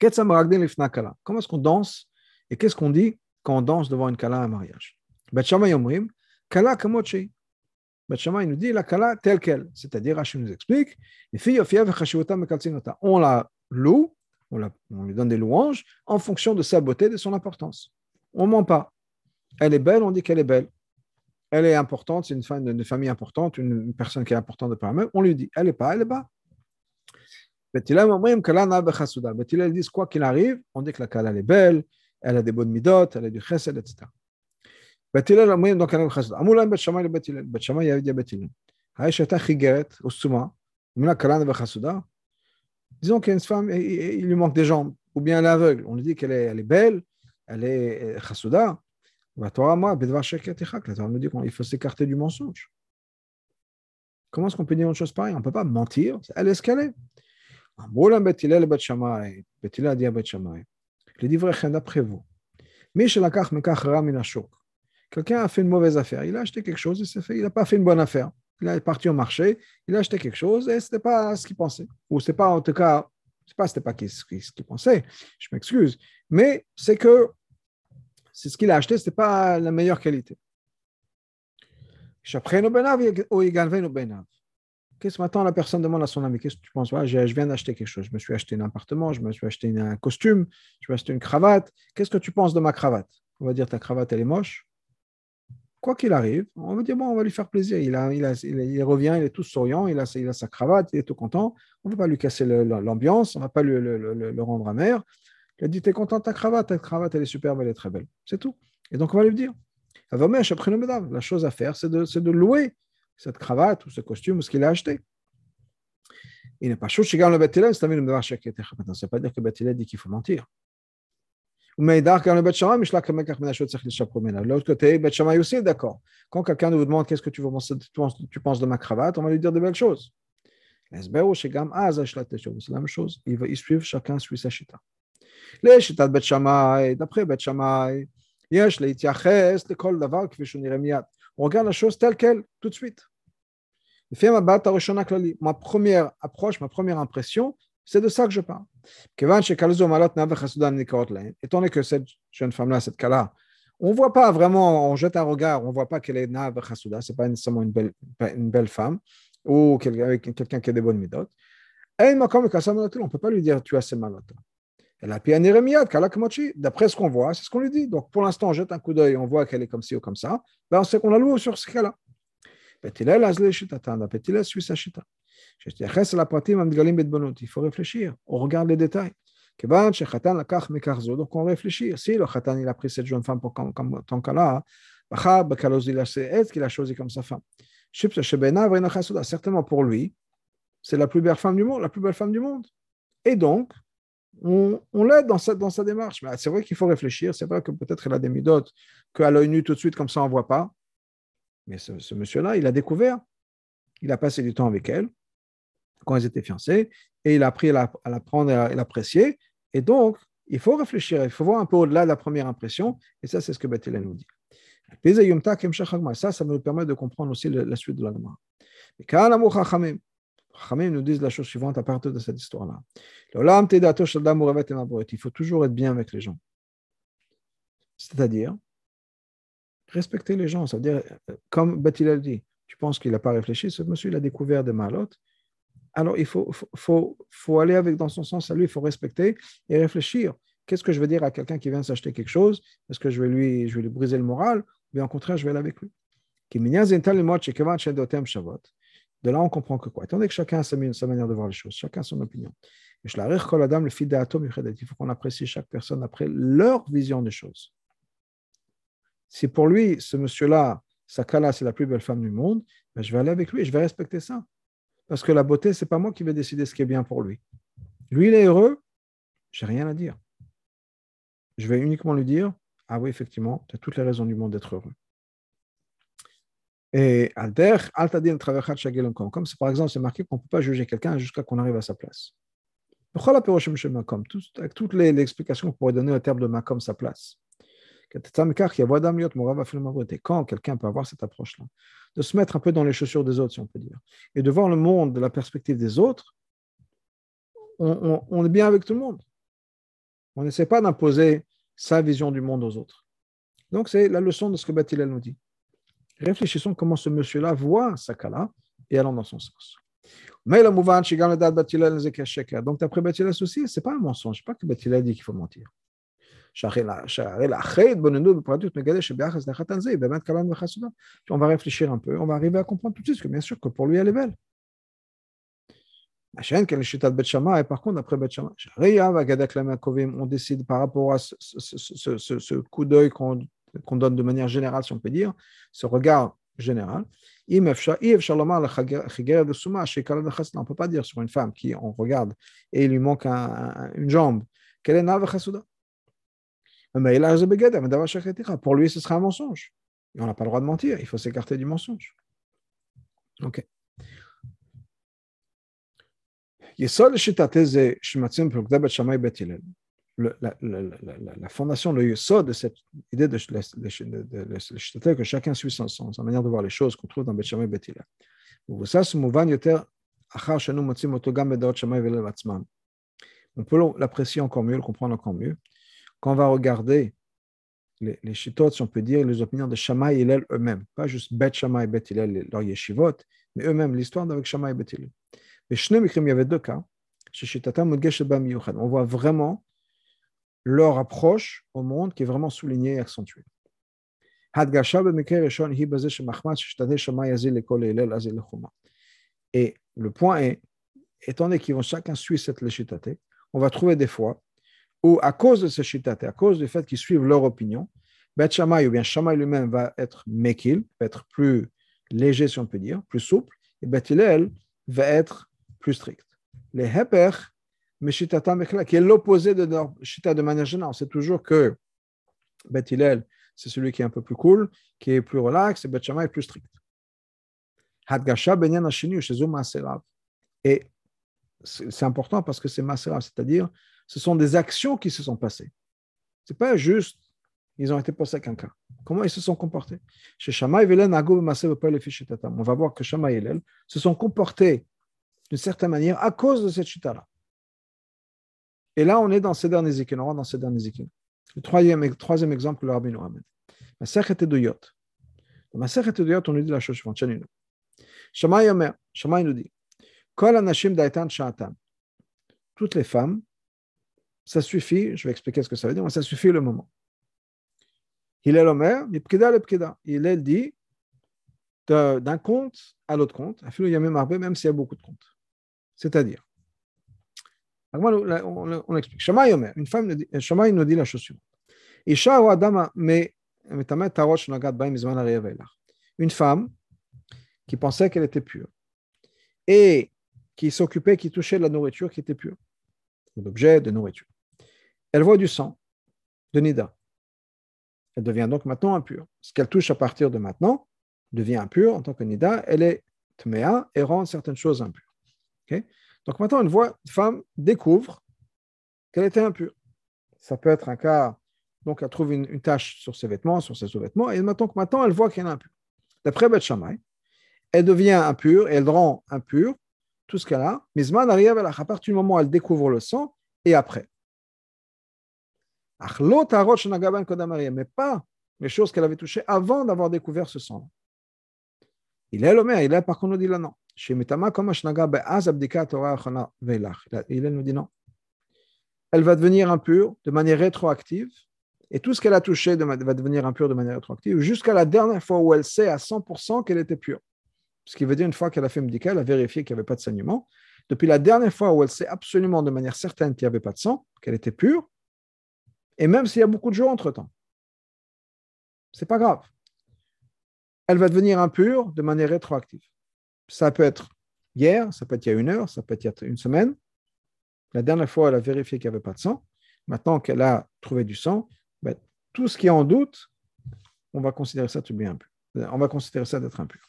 Comment est-ce qu'on danse et qu'est-ce qu'on dit quand on danse devant une kala à un mariage? Kala Bachama, il nous dit la kala telle qu'elle. C'est-à-dire, Rachid nous explique, on la loue, on, la, on lui donne des louanges en fonction de sa beauté, de son importance. On ne ment pas. Elle est belle, on dit qu'elle est belle. Elle est importante, c'est une, femme, une famille importante, une, personne qui est importante de par elle-même. On lui dit, elle n'est pas, elle est bas. Betila dit quoi qu'il arrive, on dit que la kala est belle, elle a des bonnes midot, elle a du chesed, etc. בית הלל אומרים לא כנראה חסד. אמרו להם בית שמאי לבית הלל, בית שמאי יהודי בית הלל. האש הייתה חיגרת או סתומה, ומילה קלנה וחסודה. Disons qu'une femme, il lui manque des jambes, ou bien elle est aveugle. On lui dit qu'elle est, elle est belle, elle est chasouda. La Torah, moi, la Torah nous dit qu'il faut s'écarter du mensonge. Comment est-ce qu'on peut dire une chose pareille On ne peut pas mentir, elle est ce qu'elle est. אמרו להם בית הלל לבית שמאי, בית הלל dit à בית שמאי, לדבריכם, d'après vous, מי שלקח מכך רע מן השוק, Quelqu'un a fait une mauvaise affaire. Il a acheté quelque chose et fait. Il n'a pas fait une bonne affaire. Il est parti au marché, il a acheté quelque chose et ce n'était pas ce qu'il pensait. Ou ce pas, en tout cas, je sais pas, ce ce qu'il pensait. Je m'excuse. Mais c'est que c'est ce qu'il a acheté, ce n'était pas la meilleure qualité. Qu'est-ce que maintenant la personne demande à son ami? Qu'est-ce que tu penses? Je viens d'acheter quelque chose. Je me suis acheté un appartement, je me suis acheté un costume, je me suis acheté une cravate. Qu'est-ce que tu penses de ma cravate? On va dire ta cravate, elle est moche quoi qu'il arrive, on va dire, bon, on va lui faire plaisir. Il, revient, il est tout souriant, il a, sa cravate, il est tout content. On ne va pas lui casser l'ambiance, on ne va pas lui, le, rendre amer. Il a dit, tu es content de ta cravate, ta cravate, elle est superbe, elle est très belle. C'est tout. Et donc, on va lui dire. La chose à faire, c'est de, louer cette cravate ou ce costume ou ce qu'il a acheté. il n'est pas chaud chez le Bet Hillel, c'est le devoir Ça ne Umeidar, car le Beth De l'autre côté, aussi d'accord. Quand quelqu'un nous demande qu'est-ce que tu penses, de ma cravate, on va lui dire de belles choses. Il va chacun suit sa chita. On regarde la chose telle qu'elle, tout de suite. Ma première approche, ma première impression, c'est de ça que je parle. Étant donné que cette jeune femme-là, cette cas-là, on ne voit pas vraiment, on jette un regard, on ne voit pas qu'elle est Nav Chasuda, ce n'est pas nécessairement une belle, une belle femme ou quelqu'un qui a des bonnes méthodes. On ne peut pas lui dire tu as ces malotes. Elle a D'après ce qu'on voit, c'est ce qu'on lui dit. Donc pour l'instant, on jette un coup d'œil, on voit qu'elle est comme ci ou comme ça. Ben, on sait qu'on a loué sur ce cas-là. Il faut réfléchir. On regarde les détails. Donc on réfléchit. Si le khatan il a pris cette jeune femme pour comme, comme ton cas-là, qu'il a choisi comme sa femme. Certainement pour lui, c'est la plus belle femme du monde, la plus belle femme du monde. Et donc, on, l'aide dans sa, démarche. Mais c'est vrai qu'il faut réfléchir. C'est vrai que peut-être il a des midotes qu'à l'œil nu tout de suite, comme ça, on ne voit pas. Mais ce, monsieur-là, il a découvert, il a passé du temps avec elle quand ils étaient fiancés, et il a appris à la, à prendre et à l'apprécier. Et donc, il faut réfléchir, il faut voir un peu au-delà de la première impression, et ça, c'est ce que Bethel nous dit. Ça, ça me permet de comprendre aussi la, suite de la Gemara. Chachamim nous disent la chose suivante à partir de cette histoire-là. Il faut toujours être bien avec les gens. C'est-à-dire, respecter les gens. Ça veut dire, comme Bethilel dit, tu penses qu'il n'a pas réfléchi, ce monsieur, il a découvert des malotes. Alors, il faut, faut, faut, aller avec dans son sens à lui, il faut respecter et réfléchir. Qu'est-ce que je veux dire à quelqu'un qui vient s'acheter quelque chose? Est-ce que je vais, lui, je vais lui briser le moral? Ou bien au contraire, je vais aller avec lui de là, on comprend que quoi? Étant donné que chacun a sa, manière de voir les choses, chacun a son opinion. Il faut qu'on apprécie chaque personne après leur vision des choses. Si pour lui, ce monsieur-là, Sakala, c'est la plus belle femme du monde, ben je vais aller avec lui et je vais respecter ça. Parce que la beauté, ce n'est pas moi qui vais décider ce qui est bien pour lui. Lui, il est heureux, j'ai rien à dire. Je vais uniquement lui dire Ah oui, effectivement, tu as toutes les raisons du monde d'être heureux. Et Alter, Altadin comme c'est par exemple, c'est marqué qu'on ne peut pas juger quelqu'un jusqu'à qu'on arrive à sa place. Avec toutes les, explications qu'on pourrait donner au terme de Makom, sa place. Quand quelqu'un peut avoir cette approche-là, de se mettre un peu dans les chaussures des autres, si on peut dire, et de voir le monde de la perspective des autres, on, est bien avec tout le monde. On n'essaie pas d'imposer sa vision du monde aux autres. Donc, c'est la leçon de ce que Batilel nous dit. Réfléchissons comment ce monsieur-là voit Sakala et allons dans son sens. Donc d'après Batilel aussi, ce n'est pas un mensonge, pas que Batilel dit qu'il faut mentir. On va réfléchir un peu, on va arriver à comprendre tout de suite que bien sûr que pour lui elle est belle. Et par contre, après on décide par rapport à ce, coup d'œil qu'on donne de manière générale, si on peut dire, ce regard général. On ne peut pas dire sur une femme qui on regarde et il lui manque une jambe qu'elle est Nava Pour lui, ce sera un mensonge. On n'a pas le droit de mentir, il faut s'écarter du mensonge. Ok la, fondation, le yesod de cette idée de, de, que chacun suit son sens, sa manière de voir les choses qu'on trouve dans Bet Shammai. On peut l'apprécier encore mieux, le comprendre encore mieux, quand on va regarder les, les si on peut dire, les opinions de Shammai et Hillel eux-mêmes, pas juste Bet Shammai et Bet Hillel, leur yeshivot, mais eux-mêmes, l'histoire avec Shammai et Bet Hillel. Mais il y avait deux cas. On voit vraiment leur approche au monde qui est vraiment soulignée et accentuée. Et le point est, étant donné qu'ils vont chacun suivre cette léchitate, on va trouver des fois où, à cause de ce shitate, à cause du fait qu'ils suivent leur opinion, Bet Shammai ou bien Shammai lui-même va être mekil, va être plus léger, si on peut dire, plus souple, et Bet Hillel va être plus strict. les heper, qui est l'opposé de leur shita de manière générale. C'est toujours que Bet Hillel, c'est celui qui est un peu plus cool, qui est plus relax, et Bet Shammai est plus strict. Chez Et c'est important parce que c'est maserav, c'est-à-dire ce sont des actions qui se sont passées. C'est pas juste ils ont été posés à quelqu'un. Comment ils se sont comportés? Chez Shammai On va voir que Shammai et Hillel se sont comportés d'une certaine manière à cause de cette chita-là. Et là, on est dans ces derniers zikins. On dans ces derniers zikins. Le troisième, troisième exemple que le rabbi nous ramène. Ma était de Yot. Dans ma de Yot, on nous dit la chose suivante. Shammai Omer, Shammai nous dit Kol anashim daitan sha'atan. Toutes les femmes, ça suffit, je vais expliquer ce que ça veut dire, mais ça suffit le moment. Hillel Omer, Hillel dit d'un compte à l'autre compte, même s'il y a beaucoup de comptes. C'est-à-dire, on, on explique. Shamaï Omer, une femme, Shamaï nous dit la chose suivante. Une femme qui pensait qu'elle était pure et qui s'occupait, qui touchait de la nourriture qui était pure, l'objet de nourriture. Elle voit du sang de Nida. Elle devient donc maintenant impure. Ce qu'elle touche à partir de maintenant devient impure en tant que Nida. Elle est Tmea et rend certaines choses impures. donc maintenant, une, voit, une femme découvre qu'elle était impure. Ça peut être un cas, donc elle trouve une, tache sur ses vêtements, sur ses sous-vêtements, et maintenant, maintenant elle voit qu'elle est impure. D'après Beth elle devient impure et elle rend impure tout ce qu'elle a. Mizman arrive à partir du moment où elle découvre le sang et après mais pas les choses qu'elle avait touchées avant d'avoir découvert ce sang. Il est l'homme, il est par contre nous dit là non. Il nous dit non. Elle va devenir impure de manière rétroactive et tout ce qu'elle a touché va devenir impure de manière rétroactive jusqu'à la dernière fois où elle sait à 100% qu'elle était pure. Ce qui veut dire une fois qu'elle a fait médical, elle a vérifié qu'il n'y avait pas de saignement. Depuis la dernière fois où elle sait absolument de manière certaine qu'il n'y avait pas de sang, qu'elle était pure, et même s'il y a beaucoup de jours entre-temps. C'est pas grave. Elle va devenir impure de manière rétroactive. Ça peut être hier, ça peut être il y a une heure, ça peut être une semaine. La dernière fois, elle a vérifié qu'il n'y avait pas de sang. Maintenant qu'elle a trouvé du sang, ben, tout ce qui est en doute, on va considérer ça bien impur. On va considérer ça d'être impur.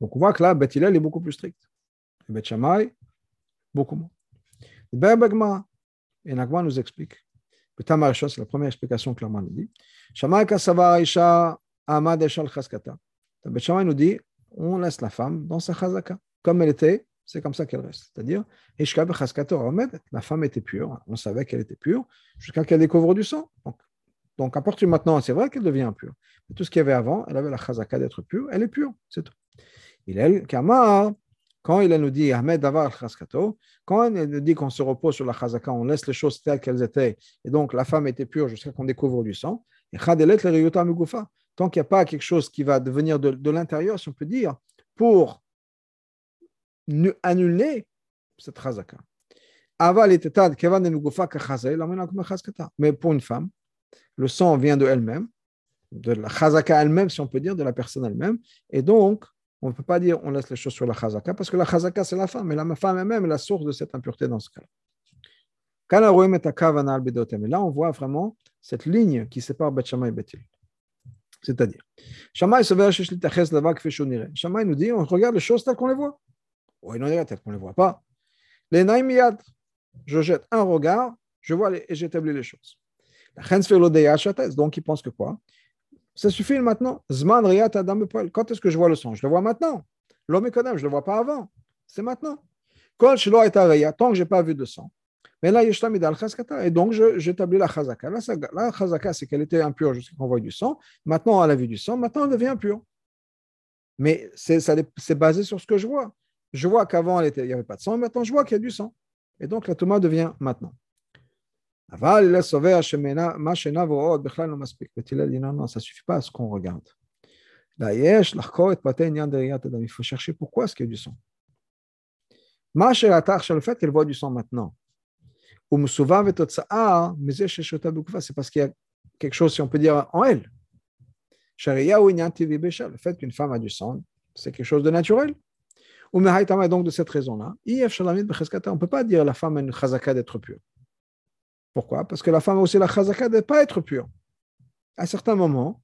Donc on voit que là, Beth est beaucoup plus strict. Et Beth Shammai, beaucoup moins. Et Nagma nous explique c'est la première explication clairement nous dit. Shammai Isha Amad Eshal Chaskata. Shammai nous dit on laisse la femme dans sa chazaka. Comme elle était, c'est comme ça qu'elle reste. C'est-à-dire, la femme était pure, on savait qu'elle était pure, jusqu'à qu'elle découvre du sang. Donc, donc à partir de maintenant, c'est vrai qu'elle devient impure. Mais tout ce qu'il y avait avant, elle avait la chazaka d'être pure, elle est pure, c'est tout. Il est Kamar, quand il nous dit Ahmed Davar quand il nous dit qu'on se repose sur la chazaka, on laisse les choses telles qu'elles étaient, et donc la femme était pure jusqu'à qu'on découvre du sang, et tant qu'il n'y a pas quelque chose qui va devenir de, l'intérieur, si on peut dire, pour annuler cette chazaka. Mais pour une femme, le sang vient de elle-même, de la chazaka elle-même, si on peut dire, de la personne elle-même, et donc on ne peut pas dire on laisse les choses sur la chazaka, parce que la chazaka, c'est la femme, mais la femme elle-même est la source de cette impureté dans ce cas. Et là, on voit vraiment cette ligne qui sépare Bet et Betil. C'est-à-dire, Shammai nous dit on regarde les choses telles qu'on les voit. Oui, non, telles qu'on ne les voit pas. Les je jette un regard, je vois et j'établis les choses. Donc, il pense que quoi? Ça suffit maintenant. Zman riyat adam Quand est-ce que je vois le sang? Je le vois maintenant. L'homme je ne le vois pas avant. C'est maintenant. Tant que je n'ai pas vu de sang. Mais là, Et donc, j'établis la chazaka. La chazaka, c'est qu'elle était impure jusqu'à qu'on voit du sang. Maintenant, elle a vu du sang. Maintenant, elle devient impure. Mais c'est basé sur ce que je vois. Je vois qu'avant, il n'y avait pas de sang. Maintenant, je vois qu'il y a du sang. Et donc, la Touma devient maintenant. אבל סובר שמה שעיניו רואות בכלל לא מספיק. ותילל ינון, ça suffit pas à ce qu'on regarde. Là, יש לחקור את פרטי עניין דריית אדם. Il faut chercher pourquoi est-ce qu'il y a du sang. מה שראתה עכשיו, le fait qu'elle voit du sang maintenant, הוא מסובב ותוצאה מזה שיש אותה בגופה, c'est parce qu'il y a quelque chose, si on peut dire, en elle. שהראייה הוא עניין טבעי בשל. Le fait qu'une femme a du sang, c'est quelque chose de naturel. Ou donc de cette raison-là, on ne peut pas dire la femme a une chazaka d'être pure. Pourquoi? Parce que la femme a aussi la chazaka de ne pas être pure. À certains moments,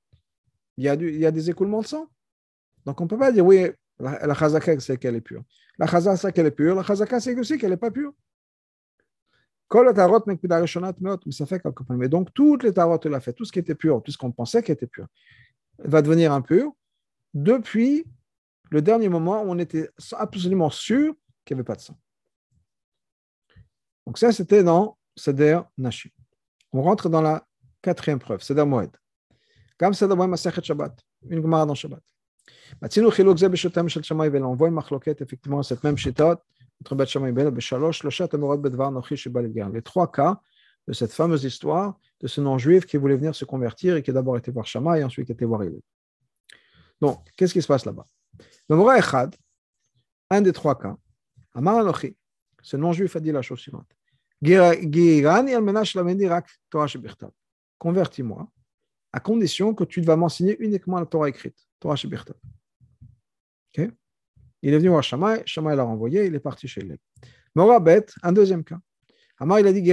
il y a, des écoulements de sang. Donc on ne peut pas dire, oui, la, chazaka, c'est qu'elle est pure. La chazaka, c'est qu'elle est pure. La chazaka, c'est aussi qu'elle n'est pas pure. Mais donc, toutes les tarotes, elle a fait, tout ce qui était pur, tout ce qu'on pensait qui était pur, va devenir impur depuis le dernier moment où on était absolument sûr qu'il n'y avait pas de sang. Donc, ça, c'était dans Seder Nashim. On rentre dans la quatrième preuve, Seder Moed. Comme Seder Moed, Masechet Shabbat, une Gemara dans Shabbat. מצאנו חילוק זה בשיטתם של שמאי ואל on voit une מחלוקת, effectivement, cette même שיטות, entre Bet Shammai et Bel, Beshalosh, Shloshat Amorot Bedvar Nochi Shebaligar. Les trois cas de cette fameuse histoire de ce non-juif qui voulait venir se convertir et qui a d'abord été voir Shammai et ensuite qui a été voir Hillel. Donc, qu'est-ce qui se passe là-bas Le Mora Echad, un des trois cas, Amar Anochi, ce non-juif a dit la chose suivante. Torah. Convertis-moi, à condition que tu vas m'enseigner uniquement la Torah écrite, Torah shebirtav. Il est venu voir Shammai, Shammai l'a renvoyé, il est parti chez lui. Mora Bet, un deuxième cas. Amar, il a dit Il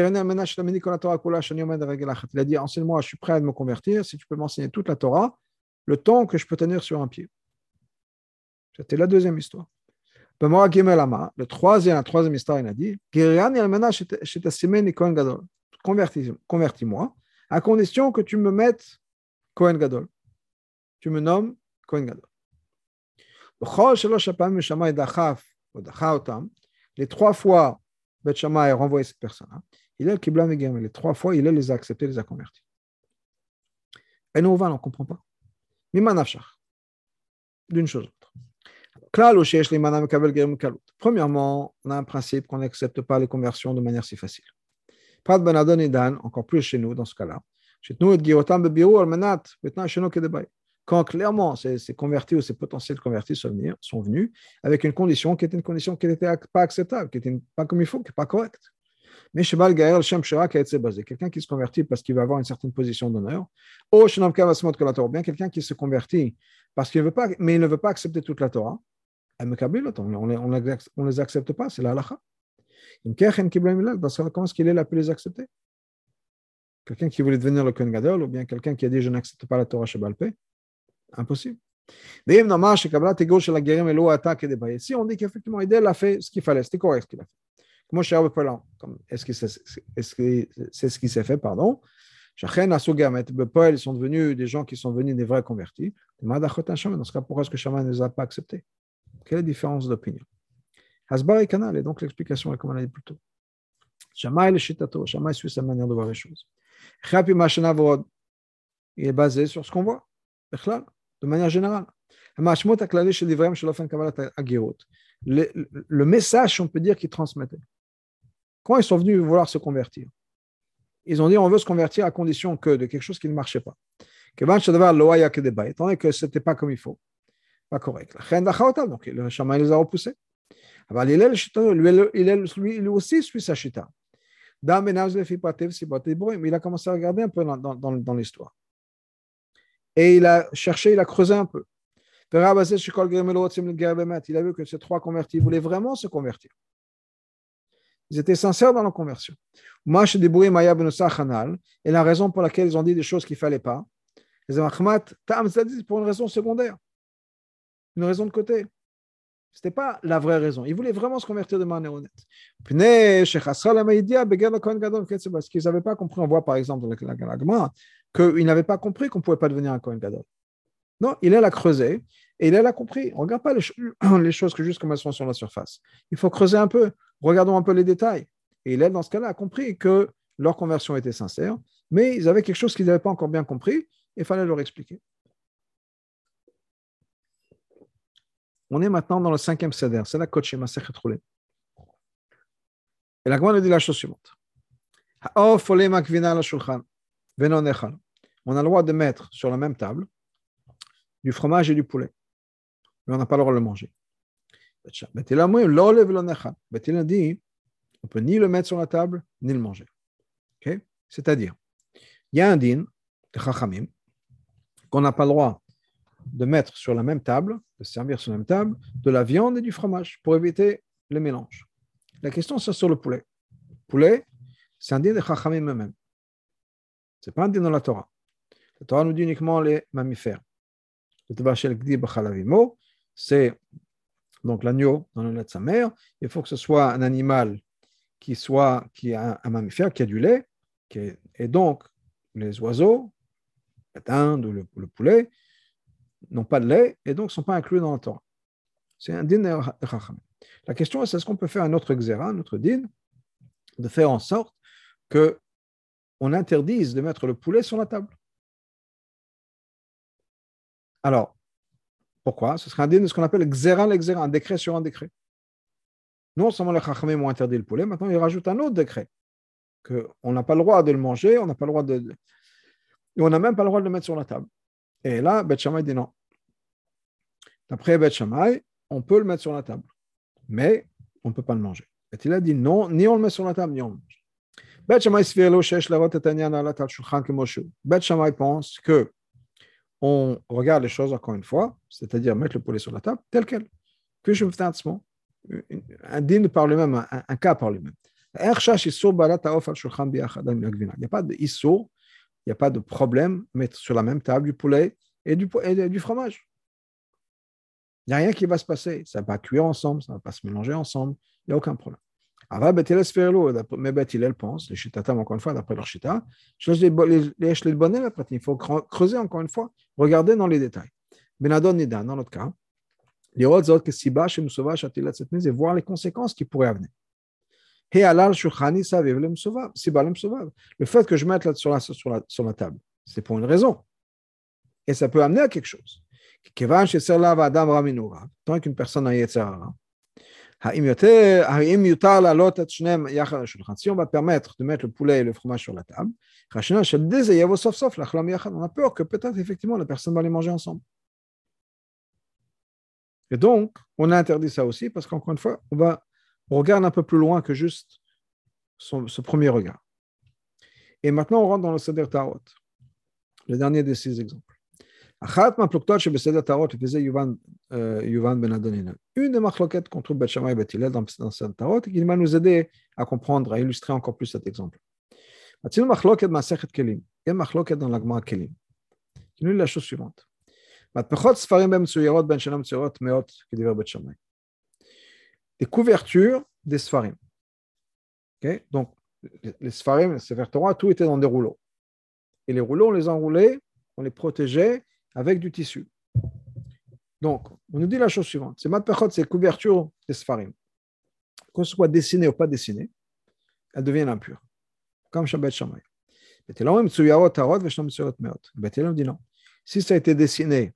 a dit Enseigne-moi, je suis prêt à me convertir si tu peux m'enseigner toute la Torah, le temps que je peux tenir sur un pied. C'était la deuxième histoire. Le troisième, la troisième histoire, il a dit Convertis-moi, à condition que tu me mettes Kohen Gadol. Tu me nommes Kohen Gadol. Les trois fois, Bet a renvoyé cette personne-là. Il qui blâme Les trois fois, il les a acceptés, les a convertis. Et nous, on ne comprend pas. D'une chose. Premièrement, on a un principe qu'on n'accepte pas les conversions de manière si facile. De Benadon et Dan, encore plus chez nous dans ce cas-là. Quand clairement ces, convertis ou ces potentiels convertis sont venus, sont venus, avec une condition qui était une condition qui n'était pas acceptable, qui n'était pas comme il faut, qui n'est pas correcte. Mais Shebal Gaël Shem Shira qui a basé, quelqu'un qui se convertit parce qu'il va avoir une certaine position d'honneur, ou Torah, bien quelqu'un qui se convertit parce qu'il veut pas, mais il ne veut pas accepter toute la Torah, on ne les accepte pas, c'est la halakha. Comment est-ce qu'il est là pour les accepter Quelqu'un qui voulait devenir le Kohen Gadol, ou bien quelqu'un qui a dit je n'accepte pas la Torah Shebalpé Impossible. Si on dit qu'effectivement, Idel a fait ce qu'il fallait, c'était correct ce qu'il a fait. Comment est-ce que c'est ce qui s'est fait, pardon ils sont devenus des gens qui sont venus des vrais convertis. Dans ce cas, pourquoi est-ce que Shaman ne les a pas acceptés Quelle différence d'opinion? Hasbar et Kanal, et donc l'explication est comme on l'a dit plus tôt. Shammai le Shitato, Shammai suit sa manière de voir les choses. Il est basé sur ce qu'on voit de manière générale. Le, le message, on peut dire, qu'ils transmettaient. Quand ils sont venus vouloir se convertir, ils ont dit on veut se convertir à condition que de quelque chose qui ne marchait pas. Étant donné que ce n'était pas comme il faut, pas correct. Donc le chaman les a repoussés. Il lui aussi suit sa chita. Il a commencé à regarder un peu dans, l'histoire et il a cherché, il a creusé un peu. Il a vu que ces trois convertis voulaient vraiment se convertir. Ils étaient sincères dans leur conversion. Et la raison pour laquelle ils ont dit des choses qu'il ne fallait pas, pour une raison secondaire, une raison de côté. Ce n'était pas la vraie raison. Ils voulaient vraiment se convertir de manière honnête. Parce qu'ils n'avaient pas compris, on voit par exemple dans la Galagma, qu'il n'avait pas compris qu'on ne pouvait pas devenir un Kohen Gadol. Non, il a creusé et il a compris. On ne regarde pas les, choses que juste comme elles sont sur la surface. Il faut creuser un peu. Regardons un peu les détails. Et il, dans ce cas-là, a compris que leur conversion était sincère, mais ils avaient quelque chose qu'ils n'avaient pas encore bien compris et il fallait leur expliquer. On est maintenant dans le cinquième seder, c'est la Kochema Roulé. Et la nous dit la chose suivante on a le droit de mettre sur la même table du fromage et du poulet. Mais on n'a pas le droit de le manger. Betil a dit on peut ni le mettre sur la table, ni le manger. C'est-à-dire, il y a un din de Chachamim qu'on n'a pas le droit de mettre sur la même table, de servir sur la même table, de la viande et du fromage pour éviter le mélange. La question, c'est sur le poulet. Poulet, c'est un din de Chachamim eux-mêmes. Ce n'est pas un din de la Torah. La Torah nous dit uniquement les mammifères. Le c'est donc l'agneau dans le lait de sa mère. Il faut que ce soit un animal qui soit qui a un, mammifère, qui a du lait, et donc les oiseaux, la dinde ou le, poulet, n'ont pas de lait et donc ne sont pas inclus dans la Torah. C'est un din La question est est-ce qu'on peut faire un autre xéra, un autre din, de faire en sorte que on interdise de mettre le poulet sur la table? Alors, pourquoi? Ce serait un din de ce qu'on appelle xéra l'exéra, un décret sur un décret. Non seulement les chachamim ont interdit le poulet, maintenant ils rajoutent un autre décret, qu'on n'a pas le droit de le manger, on n'a pas le droit de... Et on n'a même pas le droit de le mettre sur la table. Et là, Beth dit non. D'après Beth on peut le mettre sur la table, mais on ne peut pas le manger. Et il a dit non, ni on le met sur la table, ni on le mange. Beth Shammai pense que on regarde les choses encore une fois, c'est-à-dire mettre le poulet sur la table, tel quel. Un din par lui-même, un, un, cas par lui-même. Il n'y a pas il n'y a pas de problème mettre sur la même table du poulet et du, et du fromage. Il n'y a rien qui va se passer. Ça ne va pas cuire ensemble, ça ne va pas se mélanger ensemble. Il n'y a aucun problème. Mais Bethilel pense, les Shitatam, encore une fois, d'après leur Shita, il faut creuser encore une fois, regarder dans les détails. Benadon Nida, dans notre cas, et voir les conséquences qui pourraient venir. Le fait que je mette là sur la, sur la, sur la table, c'est pour une raison. Et ça peut amener à quelque chose. Tant qu'une personne a Yetzerara, si on va permettre de mettre le poulet et le fromage sur la table, on a peur que peut-être effectivement la personne va les manger ensemble. Et donc, on a interdit ça aussi parce qu'encore une fois, on, va, on regarde un peu plus loin que juste ce premier regard. Et maintenant, on rentre dans le Seder Tarot, le dernier de ces exemples. Euh, Une des machloquettes qu'on trouve Shammai et Bet dans le Seder Tarot et qui va nous aider à comprendre, à illustrer encore plus cet exemple. Il y a une machloquette dans l'agma Kelim, qui nous dit la chose suivante. Des couvertures des Sfarim. Donc, les Sfarim, les Sefer tout était dans des rouleaux. Et les rouleaux, on les enroulait, on les protégeait avec du tissu. Donc, on nous dit la chose suivante c'est Matpechot, c'est couverture des Sfarim. Qu'on soit dessiné ou pas dessiné, elles deviennent impures. Comme Shabbat Shammai. Betelam dit non. Si ça a été dessiné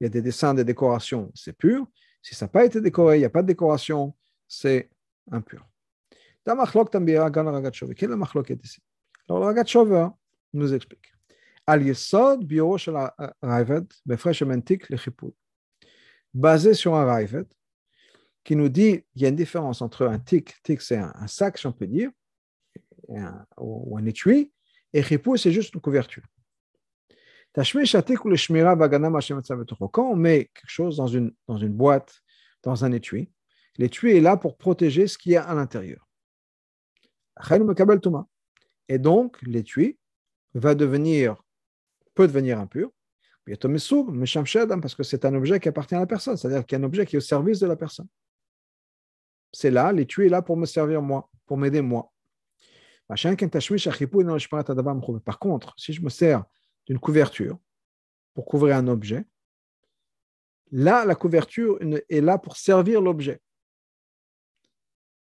il y a des dessins, des décorations, c'est pur. Si ça n'a pas été décoré, il n'y a pas de décoration, c'est impur. Alors le Ragat nous explique. Le Basé sur un Raivet, qui nous dit qu'il y a une différence entre un tik, tik c'est un, sac, si on dire, ou un étui, et chipou, c'est juste une couverture. Quand on met quelque chose dans une, dans une boîte, dans un étui, l'étui est là pour protéger ce qu'il y a à l'intérieur. Et donc, l'étui va devenir, peut devenir impur, parce que c'est un objet qui appartient à la personne, c'est-à-dire qu'il y a un objet qui est au service de la personne. C'est là, l'étui est là pour me servir moi, pour m'aider moi. Par contre, si je me sers d'une couverture pour couvrir un objet. Là, la couverture est là pour servir l'objet.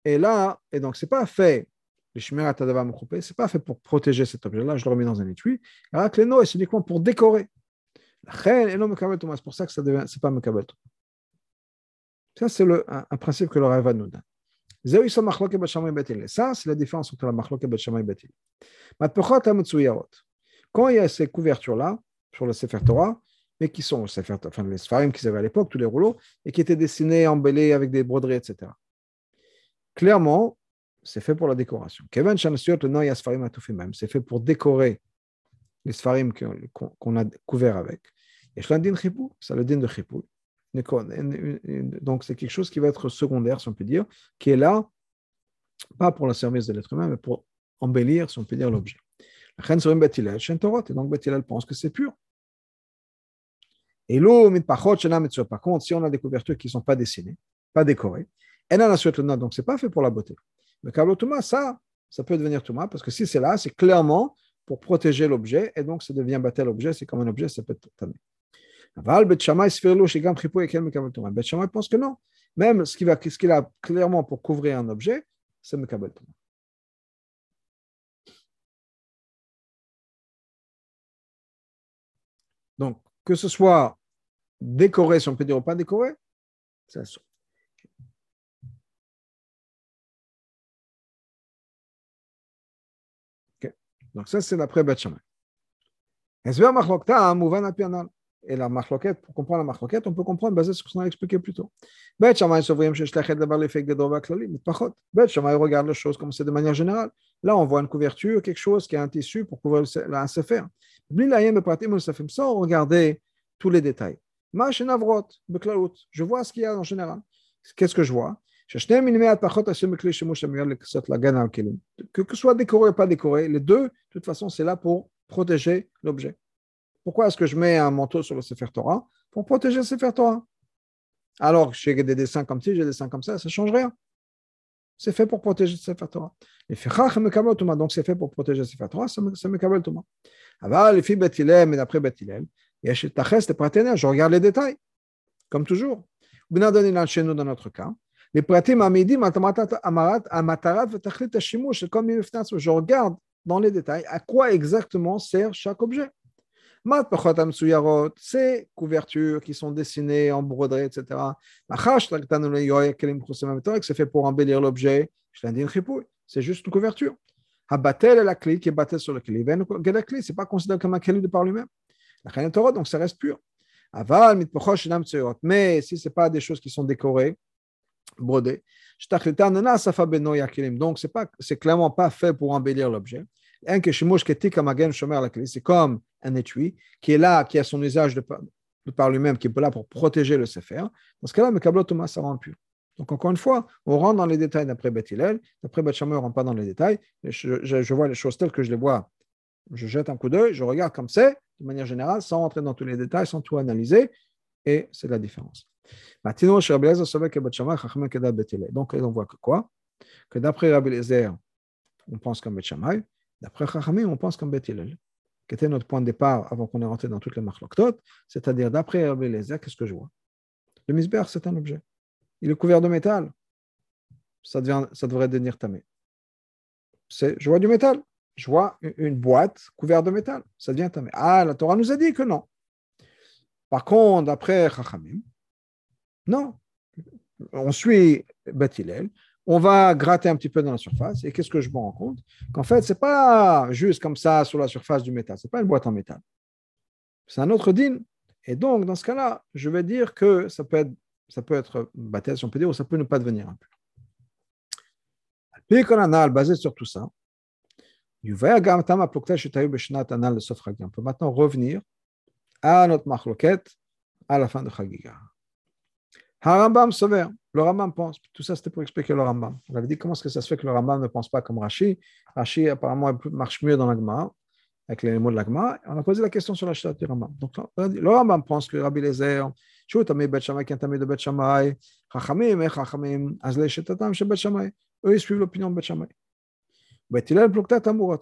Et là, et donc, ce n'est pas fait, le ce n'est pas fait pour protéger cet objet-là, je le remets dans un étui. Alors, les c'est uniquement pour décorer. C'est pour ça que ça devient, c'est pas Mekabel Ça, c'est un, principe que le Rava nous donne. Ça, c'est la différence entre la machlok et et Betil. Quand il y a ces couvertures-là, sur le Sefer Torah, mais qui sont les Sfarim qu'ils avaient à l'époque, tous les rouleaux, et qui étaient dessinés, embellés avec des broderies, etc. Clairement, c'est fait pour la décoration. Kevin le même, c'est fait pour décorer les Sfarim qu'on a couverts avec. Et Shlandin Chipou, c'est le din de Chipou. Donc, c'est quelque chose qui va être secondaire, si on peut dire, qui est là, pas pour le service de l'être humain, mais pour embellir, si on peut dire, l'objet. Et donc Betilel pense que c'est pur. Et l'eau, par contre, si on a des couvertures qui ne sont pas dessinées, pas décorées, donc ce n'est pas fait pour la beauté. Le câble Touma, ça, ça peut devenir Touma, parce que si c'est là, c'est clairement pour protéger l'objet, et donc ça devient battre l'objet, c'est comme un objet, ça peut être tamé. Aval, et Touma. Pense que non. Même ce qu'il qu a clairement pour couvrir un objet, c'est Mekabel Touma. Donc, que ce soit décoré, si on peut dire, ou pas décoré, c'est ça. Donc ça, c'est d'après Beth. Et la marloquette, pour comprendre la marloquette, on peut comprendre basé sur ce qu'on a expliqué plus tôt. Bet Shammai Bet Shammai regarde les choses comme c'est de manière générale. Là, on voit une couverture, quelque chose qui a un tissu pour couvrir un sefer. Sans regarder tous les détails. Je vois ce qu'il y a en général. Qu'est-ce que je vois? Que ce soit décoré ou pas décoré, les deux, de toute façon, c'est là pour protéger l'objet. Pourquoi est-ce que je mets un manteau sur le Sefer Torah Pour protéger le Sefer Torah? Alors, j'ai des dessins comme ci, j'ai des dessins comme ça, ça ne change rien. C'est fait pour protéger le Sefer Torah. Donc, c'est fait pour protéger le Sefer Torah, ça me kabel Thomas. Alors, les filles Bethilem et d'après Bethilem, je regarde les détails, comme toujours. Chez nous, dans notre cas, les pratim amidim je regarde dans les détails à quoi exactement sert chaque objet. C'est couvertures qui sont dessinées en broderie, etc. C'est fait pour embellir l'objet. C'est juste une couverture. Habatel est la clé qui est battée sur le clé. La clé, ce n'est pas considéré comme un clé de par lui-même. La donc ça reste pur. Aval, mais si ce n'est pas des choses qui sont décorées, brodées, donc c'est pas, c'est clairement pas fait pour embellir l'objet. C'est comme un étui qui est là, qui a son usage de par, lui-même, qui est là pour protéger le sefer. Dans ce cas-là, le câble Thomas, ça rend pur. Donc, encore une fois, on rentre dans les détails d'après Beth Hillel. D'après Beth on ne rentre pas dans les détails. Je, vois les choses telles que je les vois. Je jette un coup d'œil, je regarde comme c'est, de manière générale, sans rentrer dans tous les détails, sans tout analyser. Et c'est la différence. Donc, on voit que quoi? Que d'après Rabbi Lezer, on pense comme Beth. D'après Chachamim, on pense comme Beth Hillel. Qui était notre point de départ avant qu'on ait rentré dans toutes les marques C'est-à-dire, d'après Rabbi qu'est-ce que je vois? Le misber, c'est un objet. Il est couvert de métal. Ça, devient, ça devrait devenir tamé. Je vois du métal. Je vois une boîte couverte de métal. Ça devient tamé. Ah, la Torah nous a dit que non. Par contre, d'après Chachamim, non. On suit Batilel, on va gratter un petit peu dans la surface, et qu'est-ce que je me rends compte? Qu'en fait, ce n'est pas juste comme ça sur la surface du métal, ce n'est pas une boîte en métal. C'est un autre din. Et donc, dans ce cas-là, je vais dire que ça peut être, ça peut être si on peut dire, ou ça peut ne pas devenir un peu. Puis qu'on a basé sur tout ça, on peut maintenant revenir à notre marloquette à la fin de Chagiga. Harambam le Rambam pense. Tout ça, c'était pour expliquer le Rambam. On avait dit comment est-ce que ça se fait que le Rambam ne pense pas comme Rashi? Rashi, apparemment, marche mieux dans l'Agma, avec les mots de l'Agma. On a posé la question sur la Shita du Rambam. Donc, le Rambam pense que Rabbi Lezer, Shutamé Bet Shammai, Kentamé de Bet Shammai, Chachamim et Chachamim, Azle Shetatam chez Bet Eux, ils suivent l'opinion de Bet Shammai. Bet Hillel,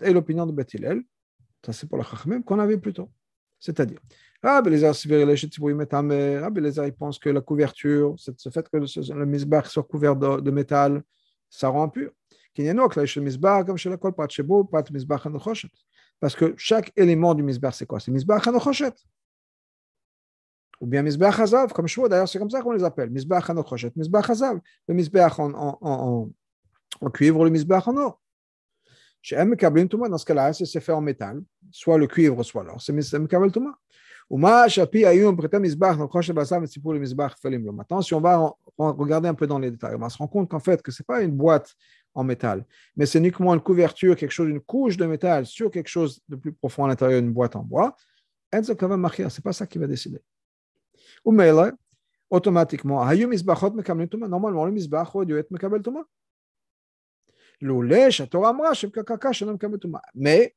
Et l'opinion de Bet ça c'est pour le Chachamim qu'on avait plus tôt. C'est-à-dire, Rabbi Lézar il pense que la couverture, ce fait que le misbah soit couvert de, de métal, ça rend pur. Parce que chaque élément du misbah, c'est quoi? C'est misbah hanochet. Ou bien misbah hazav, comme Shvo, d'ailleurs, c'est comme ça qu'on les appelle. Misbah hanochet, misbah hazav. Le misbah en, en, en, en, cuivre, le misbah en or. M. dans ce cas-là, c'est fait en métal, soit le cuivre, soit l'or. C'est Mekabel Touma. Maintenant, si on va regarder un peu dans les détails, on se rendre compte qu'en fait, que ce n'est pas une boîte en métal, mais c'est uniquement une couverture, quelque chose, une couche de métal sur quelque chose de plus profond à l'intérieur d'une boîte en bois. c'est pas ça qui va décider. Ou automatiquement, normalement, le misbach doit être mekabel tuma. Mais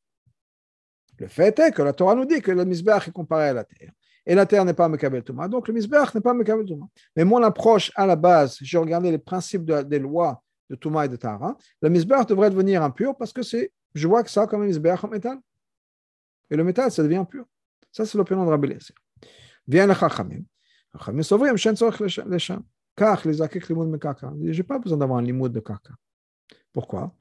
le fait est que la Torah nous dit que le misbach est comparé à la terre. Et la terre n'est pas Mekabel Touma. Donc le misbach n'est pas Mekabel Touma. Mais mon approche à la base, j'ai regardé les principes des lois de Touma et de Tara. Le misbach devrait devenir impur parce que c'est, je vois que ça comme un misbach en métal. Et le métal, ça devient impur. Ça, c'est l'opinion de Rabbi Lezer. Vient le Chachamim. Chachamim. Je n'ai pas besoin d'avoir un limoud de kaka. Pourquoi?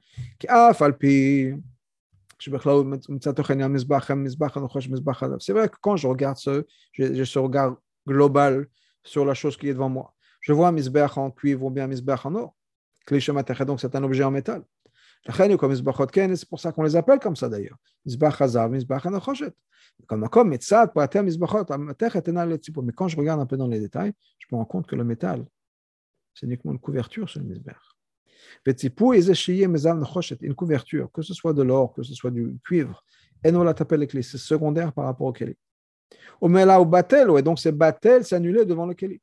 C'est vrai que quand je regarde ce, j'ai ce regard global sur la chose qui est devant moi. Je vois un misbech en cuivre ou bien un misbech en or. Donc c'est un objet en métal. C'est pour ça qu'on les appelle comme ça d'ailleurs. Comme mais quand je regarde un peu dans les détails, je me rends compte que le métal, c'est uniquement une couverture sur le misbach. Une couverture, que ce soit de l'or, que ce soit du cuivre, et la c'est secondaire par rapport au keli. Là au batel, et donc c'est batel, c'est devant le keli.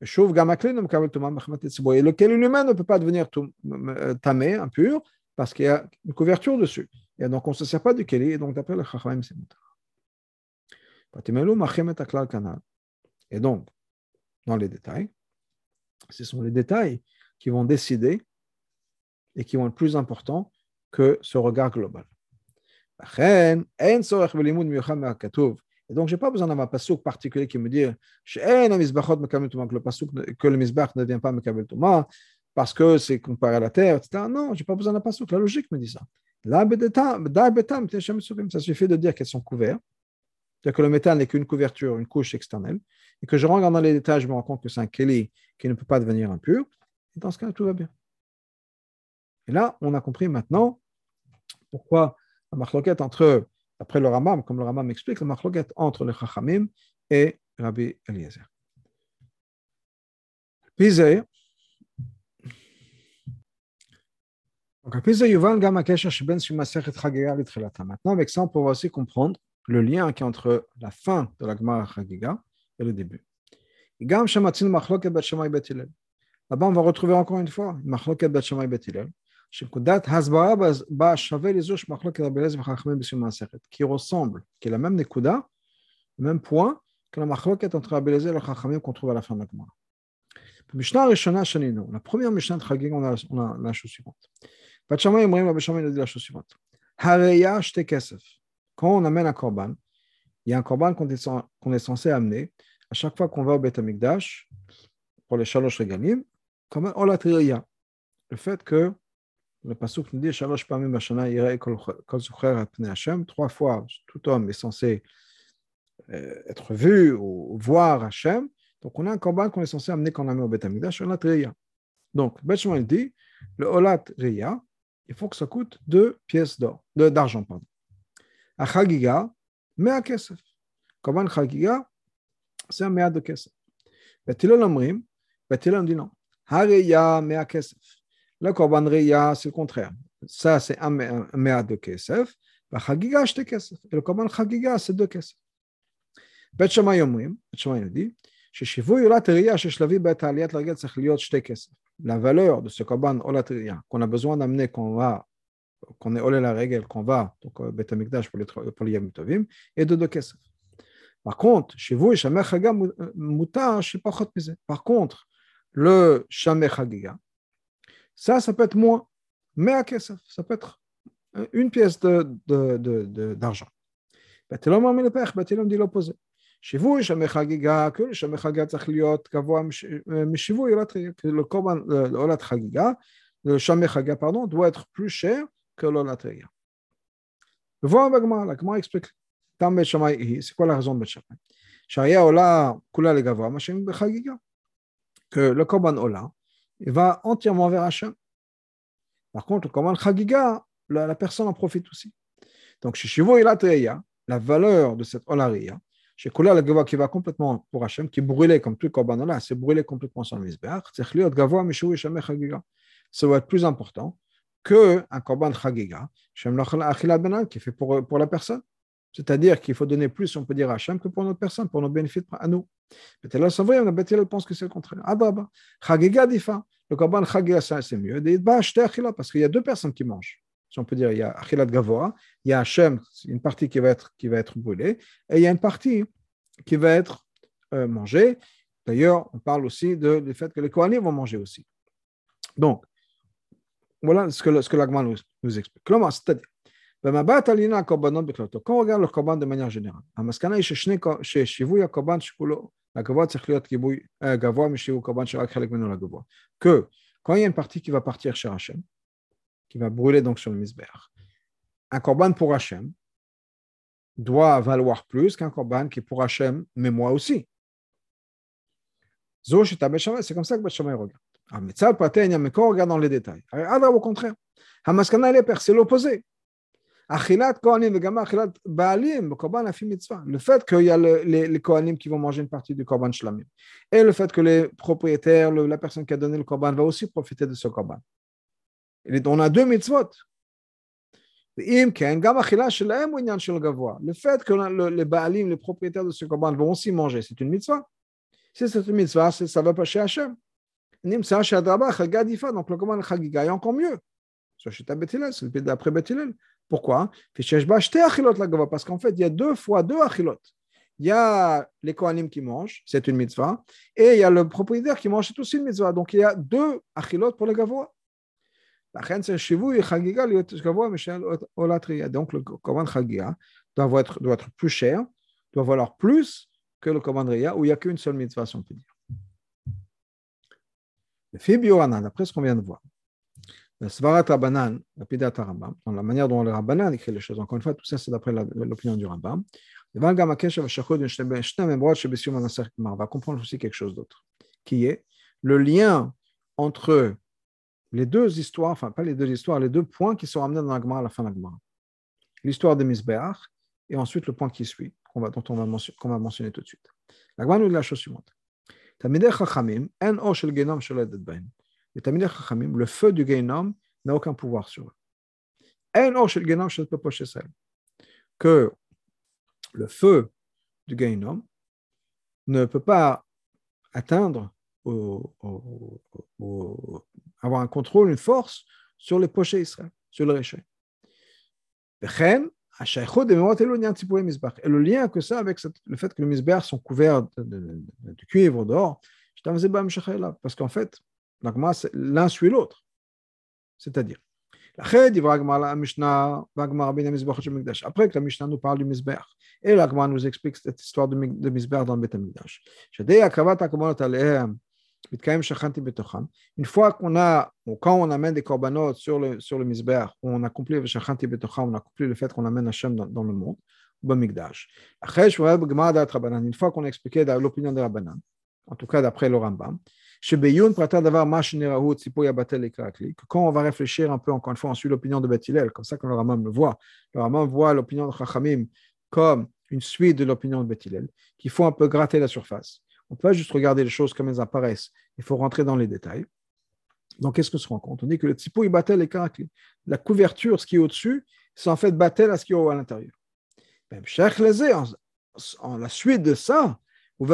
Et le keli lui-même ne peut pas devenir euh, tamé, impur, parce qu'il y a une couverture dessus. Et donc on ne se sert pas du keli, et donc d'après le chacham, c'est. Et donc, dans les détails, ce sont les détails qui vont décider et qui vont être plus importants que ce regard global. Et donc, je n'ai pas besoin d'avoir un pasouk particulier qui me dit que le misbach ne vient pas Mekabel Touma parce que c'est comparé à la terre, etc. Non, je n'ai pas besoin d'un pasouk. La logique me dit ça. Ça suffit de dire qu'elles sont couvertes, c'est-à-dire que le métal n'est qu'une couverture, une couche externe, et que je rentre dans les détails, je me rends compte que c'est un keli qui ne peut pas devenir impur. Et dans ce cas, tout va bien. Et là, on a compris maintenant pourquoi la marloquette entre, après le Ramam, comme le Ramam explique, la marloquette entre le Chachamim et Rabbi Eliezer. Pizé. Donc, Maintenant, avec ça, on peut aussi comprendre le lien qui est entre la fin de la Gemara Chagiga et le début. Là-bas, on va retrouver encore une fois Machloket Bet Shamay Bet qui ressemble, qui est la même Nekuda, le même point que la machloket entre Abelazé et le Chachamim qu'on trouve à la fin de la Gemara. La première Mishnah de Chagig, on a, a la chose suivante. Abishamay dit la chose suivante. Quand on amène un korban, il y a un korban qu'on est, qu'on est censé amener à chaque fois qu'on va au Beth Amikdash pour les shalosh regalim, comme olatriya. Le fait que le pasuk nous dit Shalosh Pamim Bashana Yirei Kol Zucher Pnei Hashem. Trois fois, tout homme est censé euh, être vu ou voir Hashem. Donc, on a un korban qu'on est censé amener quand on amène au Beth Amikdash, Olat Reya. Donc, Beth il dit le Olat Reya, il faut que ça coûte deux pièces d'or, d'argent, pardon. À Chagiga, Mea Kesef. Korban Chagiga, c'est un Mea de Kesef. Betilol Amrim, Betilol dit non. Hareya Mea Kesef. Le Korban Reya, c'est le contraire. Ça, c'est un mea de kesef. La Chagiga, c'est kesef. Et le Korban Chagiga, c'est deux kesef. Bet Shammai אומרים, Bet Shammai nous dit, ששיווי עולת ראייה ששלבי בעת העליית לרגל צריך להיות שתי כסף. La valeur de ce korban עולת ראייה, qu'on a besoin d'amener qu'on va, qu'on est olé la règle, qu'on va, donc Bet Amikdash pour les, pour les Yom Tovim, et de deux kesef. Par contre, שיווי שמי חגה מותר שפחות מזה. Par contre, le שמי חגיגה, ça, ça peut être moins. Mais à ça peut être une pièce d'argent. De, de, de, Batelom dit l'opposé. שיווי שמי חגיגה, כאילו שמי חגיגה צריך להיות גבוה משיווי לקורבן לעולת חגיגה, שמי חגיגה, pardon, doit être plus cher que לעולת ראייה. ובואו בגמרא, הגמרא explique, תם בית שמאי היא, c'est quoi la raison de בית שמאי? שהיה עולה כולה לגבוה, מה שהם בחגיגה. que le korban עולה, il va entièrement vers Hachem. Par contre, comme un chagiga, la, personne en profite aussi. Donc, chez Shivu et la valeur de cette olaria, chez Kula la qui va complètement pour Hachem, qui brûlé comme tout Korban là, c'est brûlé complètement sur le Mizbeach, c'est Gava Mishu Shem Chagiga. Ça va être plus important qu'un Korban Chagiga, Shem Lachal Achilat Benal, qui est fait pour, pour la personne. C'est-à-dire qu'il faut donner plus, on peut dire à Hachem, que pour notre personne, pour notre bénéfice à nous. Bethel on Bethel pense que c'est le contraire. Adraba. Chagiga difa. Le korban chagiga, c'est mieux. Parce qu'il y a deux personnes qui mangent. Si on peut dire, il y a achilat gavoa, il y a Hachem, une partie qui va être, qui va être brûlée, et il y a une partie qui va être euh, mangée. D'ailleurs, on parle aussi de, du fait que les Kohanim vont manger aussi. Donc, voilà ce que, ce l'Agman nous, nous explique. Comment C'est-à-dire, quand on regarde le korban de manière générale, quand il y a une partie qui va partir chez Hachem, qui va brûler sur le misber, un korban pour Hachem doit valoir plus qu'un korban qui est pour Hachem, mais moi aussi. C'est comme ça que Bachamay regarde. Quand on regarde dans les détails, au contraire, c'est l'opposé. Le fait qu'il y a le, les, les qui vont manger une partie du Korban Shlamim. Et le fait que les propriétaires, le, la personne qui a donné le Korban va aussi profiter de ce Korban. On a deux mitzvot. Le fait que les Baalim, les propriétaires de ce Korban vont aussi manger, c'est une mitzvah. Si c'est une mitzvah, ça va pas chez Hachem. Donc le Korban Chagiga est encore mieux. C'est d'après Bethilel. Pourquoi? Parce qu'en fait, il y a deux fois deux achilot. Il y a les Kohanim qui mangent, c'est une mitzvah, et il y a le propriétaire qui mange, c'est aussi une mitzvah. Donc il y a deux achilot pour le gavoa. Donc le Korban Chagiga doit être, doit être plus cher, doit valoir plus que le Korban Ria, où il n'y a qu'une seule mitzvah, si on peut dire. Le Fibioranan, après ce qu'on vient de voir. Svarat Rabbanan, Rambam, dans la manière dont le Rabbanan écrit les choses, encore une fois, tout ça c'est d'après l'opinion du Rambam. On va comprendre aussi quelque chose d'autre, qui est le lien entre les deux histoires, enfin pas les deux histoires, les deux points qui sont ramenés dans la Gemara à la fin de la Gemara. L'histoire de Misbeach et ensuite le point qui suit, qu'on va, dont on va, mentionner, tout de suite. La Gemara nous dit la chose suivante. Tamidei Chachamim, en o genom shel. Les Tamidei Chachamim, le feu du Genom n'a aucun pouvoir sur eux. Que le feu du Genom ne peut pas atteindre ou, avoir un contrôle, une force sur les pochés Israël, sur le réchet. Et le lien que ça avec le fait que les misbères sont couverts de, cuivre, d'or, parce qu'en fait, l'un suit l'autre. C'est-à-dire, après que la Mishnah nous parle du Mizbeach, et la nous explique cette histoire de, de Mizbeach dans le Beth Amikdash. Une fois qu'on a, quand on amène des korbanot sur le, sur le on accomplit on accomplit le fait qu'on amène Hachem dans, le monde, Bamikdash. Une fois qu'on a expliqué l'opinion de Rabbanan, en tout cas d'après le Rambam, quand on va réfléchir un peu, encore une fois, on suit l'opinion de Bethilel, comme ça que le Ramam le voit. Le Ramam voit l'opinion de Chachamim comme une suite de l'opinion de Bethilel, qu'il faut un peu gratter la surface. On ne peut pas juste regarder les choses comme elles apparaissent, il faut rentrer dans les détails. Donc, qu'est-ce qu'on se rend compte On dit que le typo, il battel les. La couverture, ce qui est au-dessus, c'est en fait battel à ce qui est à l'intérieur. Même en, en la suite de ça, on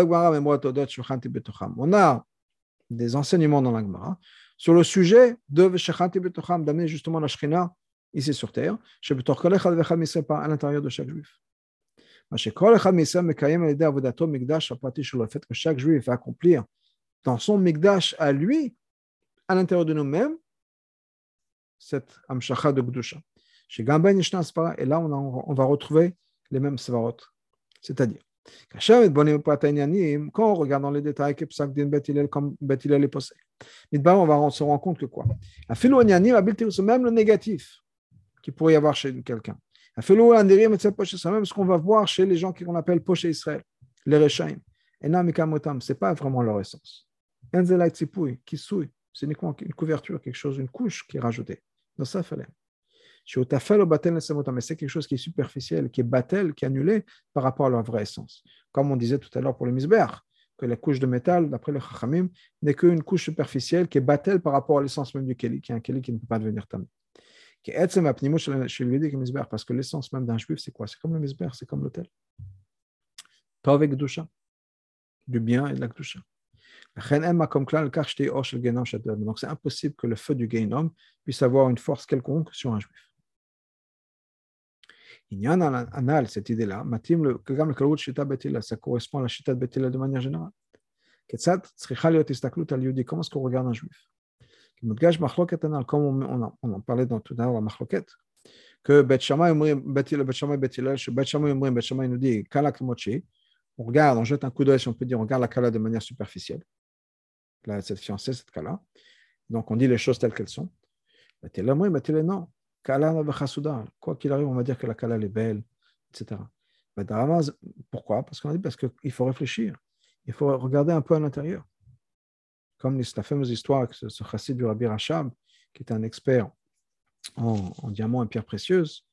a des enseignements dans l'Agmara sur le sujet de d'amener justement la Shrina ici sur terre, à l'intérieur de chaque juif. Le fait que chaque juif va accomplir dans son Migdash à lui, à l'intérieur de nous-mêmes, cette Amshacha de Gdusha. Chez Gamben et là on, va retrouver les mêmes Svarot. C'est-à-dire, quand on regarde dans les détails, comme on va se rendre compte que quoi Même le négatif qui pourrait y avoir chez quelqu'un. Même ce qu'on va voir chez les gens qu'on appelle poche Israël, les Rechaim. Ce n'est pas vraiment leur essence. C'est uniquement une couverture, quelque chose, une couche qui est rajoutée. Ça, fallait mais c'est quelque chose qui est superficiel, qui est battel, qui est annulé par rapport à leur vraie essence. Comme on disait tout à l'heure pour le misber, que la couche de métal, d'après le chachamim, n'est qu'une couche superficielle qui est battel par rapport à l'essence même du keli, qui est un keli qui ne peut pas devenir tam. Parce que l'essence même d'un juif, c'est quoi? C'est comme le misber, c'est comme l'hôtel. avec Gdusha, du bien et de la Gdusha. Donc c'est impossible que le feu du Gainom puisse avoir une force quelconque sur un juif. Il y anal, cette idée-là, ça correspond à la chita de Betila de manière générale. Comment est-ce qu'on regarde un juif comme on, on en parlait dans tout à l'heure la machloket, que Bet Shammai, nous dit Kala Kmochi, on regarde, on jette un coup d'œil, si on peut dire, on regarde la Kala de manière superficielle. Là, cette fiancée, cette Kala. Donc, on dit les choses telles qu'elles sont. Bet Hillel, Bet Hillel, non. Kala Quoi qu'il arrive, on va dire que la Kala, est belle, etc. Pourquoi? Parce qu'on a dit parce qu'il faut réfléchir. Il faut regarder un peu à l'intérieur comme la fameuse histoire que ce chassid du Rabbi Rachab, qui était un expert en, diamants et pierres précieuses,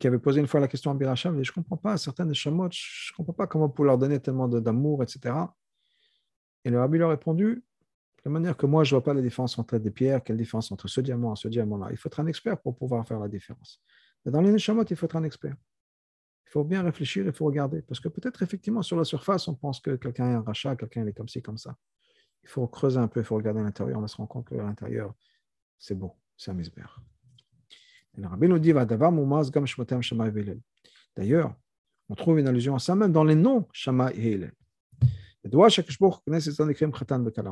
qui avait posé une fois la question à Rabbi Rachab, je ne comprends pas, certaines chamottes, je ne comprends pas comment vous leur donner tellement d'amour, etc. Et le Rabbi leur a répondu, de la manière que moi, je ne vois pas la différence entre des pierres, quelle différence entre ce diamant et ce diamant-là. Il faut être un expert pour pouvoir faire la différence. Mais dans les Neshamot, il faut être un expert. Il faut bien réfléchir, il faut regarder. Parce que peut-être, effectivement, sur la surface, on pense que quelqu'un est un rachat, quelqu'un est comme ci, comme ça il faut creuser un peu, il faut regarder l'intérieur, on se rendre compte que l'intérieur, c'est beau, c'est un misber. Rabbin nous dit, D'ailleurs, on trouve une allusion à ça même dans les noms Shama. On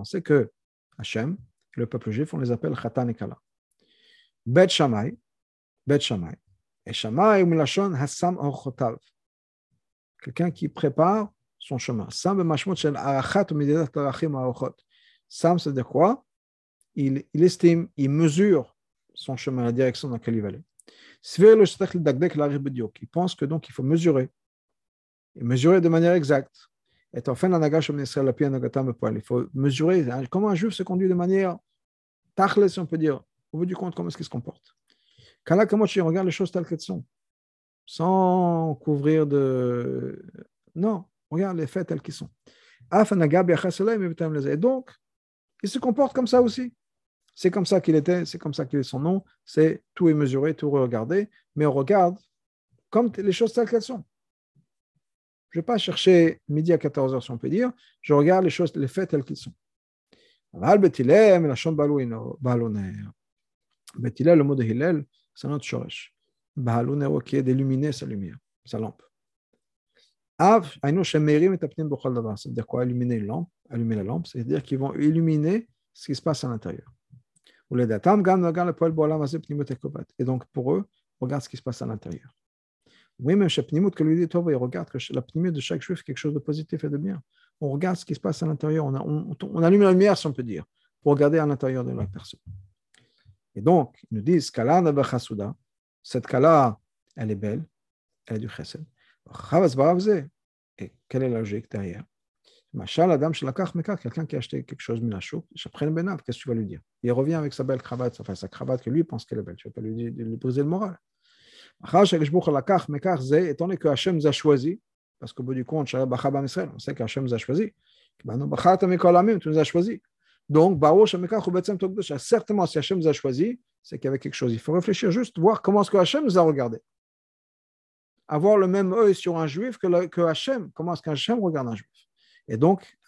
sait que Hachem, le peuple juif, on les appelle Khatan et Kala. Bet Shamay, Bet Shamay. Et Shamay ou Milashon Hassam. Quelqu'un qui prépare son chemin. Sam Mashmot Shel. Sam, c'est-à-dire quoi? Il, il, estime, il mesure son chemin, la direction dans laquelle il va aller. Il pense que donc il faut mesurer, et mesurer de manière exacte. Et enfin, il faut mesurer comment un juif se conduit de manière tachle, si on peut dire, au bout du compte, comment est-ce qu'il se comporte? Kamochi, regarde les choses telles qu'elles sont, sans couvrir de. Non, regarde les faits tels qu'ils sont. Et donc, il se comporte comme ça aussi. C'est comme ça qu'il était, c'est comme ça qu'il est son nom, c'est tout est mesuré, tout regardé, mais on regarde comme les choses telles qu'elles sont. Je ne vais pas chercher midi à 14h, si on peut dire, je regarde les choses, les faits tels qu'ils sont. Betilel, le mot de Hillel, c'est notre shoresh. qui est d'illuminer sa lumière, sa lampe. C'est-à-dire quoi Illuminer une lampe allumer la lampe, c'est-à-dire qu'ils vont illuminer ce qui se passe à l'intérieur. Et donc, pour eux, regarde ce qui se passe à l'intérieur. Oui, même chez que lui dit, il regarde que la pnimut de chaque juif est quelque chose de positif et de bien. On regarde ce qui se passe à l'intérieur, on, on, allume la lumière, si on peut dire, pour regarder à l'intérieur de la personne. Et donc, ils nous disent, cette kala, elle est belle, elle est du chesed. Et quelle est la logique derrière? Quelqu'un qui a acheté quelque chose Benav, qu'est-ce que tu vas lui dire? Il revient avec sa belle cravate, enfin sa cravate que lui pense qu'elle est belle, tu ne vas pas lui, lui briser le moral. Étant donné que Hachem nous a choisi, parce qu'au bout du compte, on sait qu'Hachem nous a choisi. Tu nous as choisi. Donc, certainement, si Hachem nous a choisi, c'est qu'il y avait quelque chose. Il faut réfléchir juste, voir comment est-ce que Hachem nous a regardé. Avoir le même œil sur un juif que, le, que Hachem. Comment est-ce qu'Hachem regarde un juif? Et donc,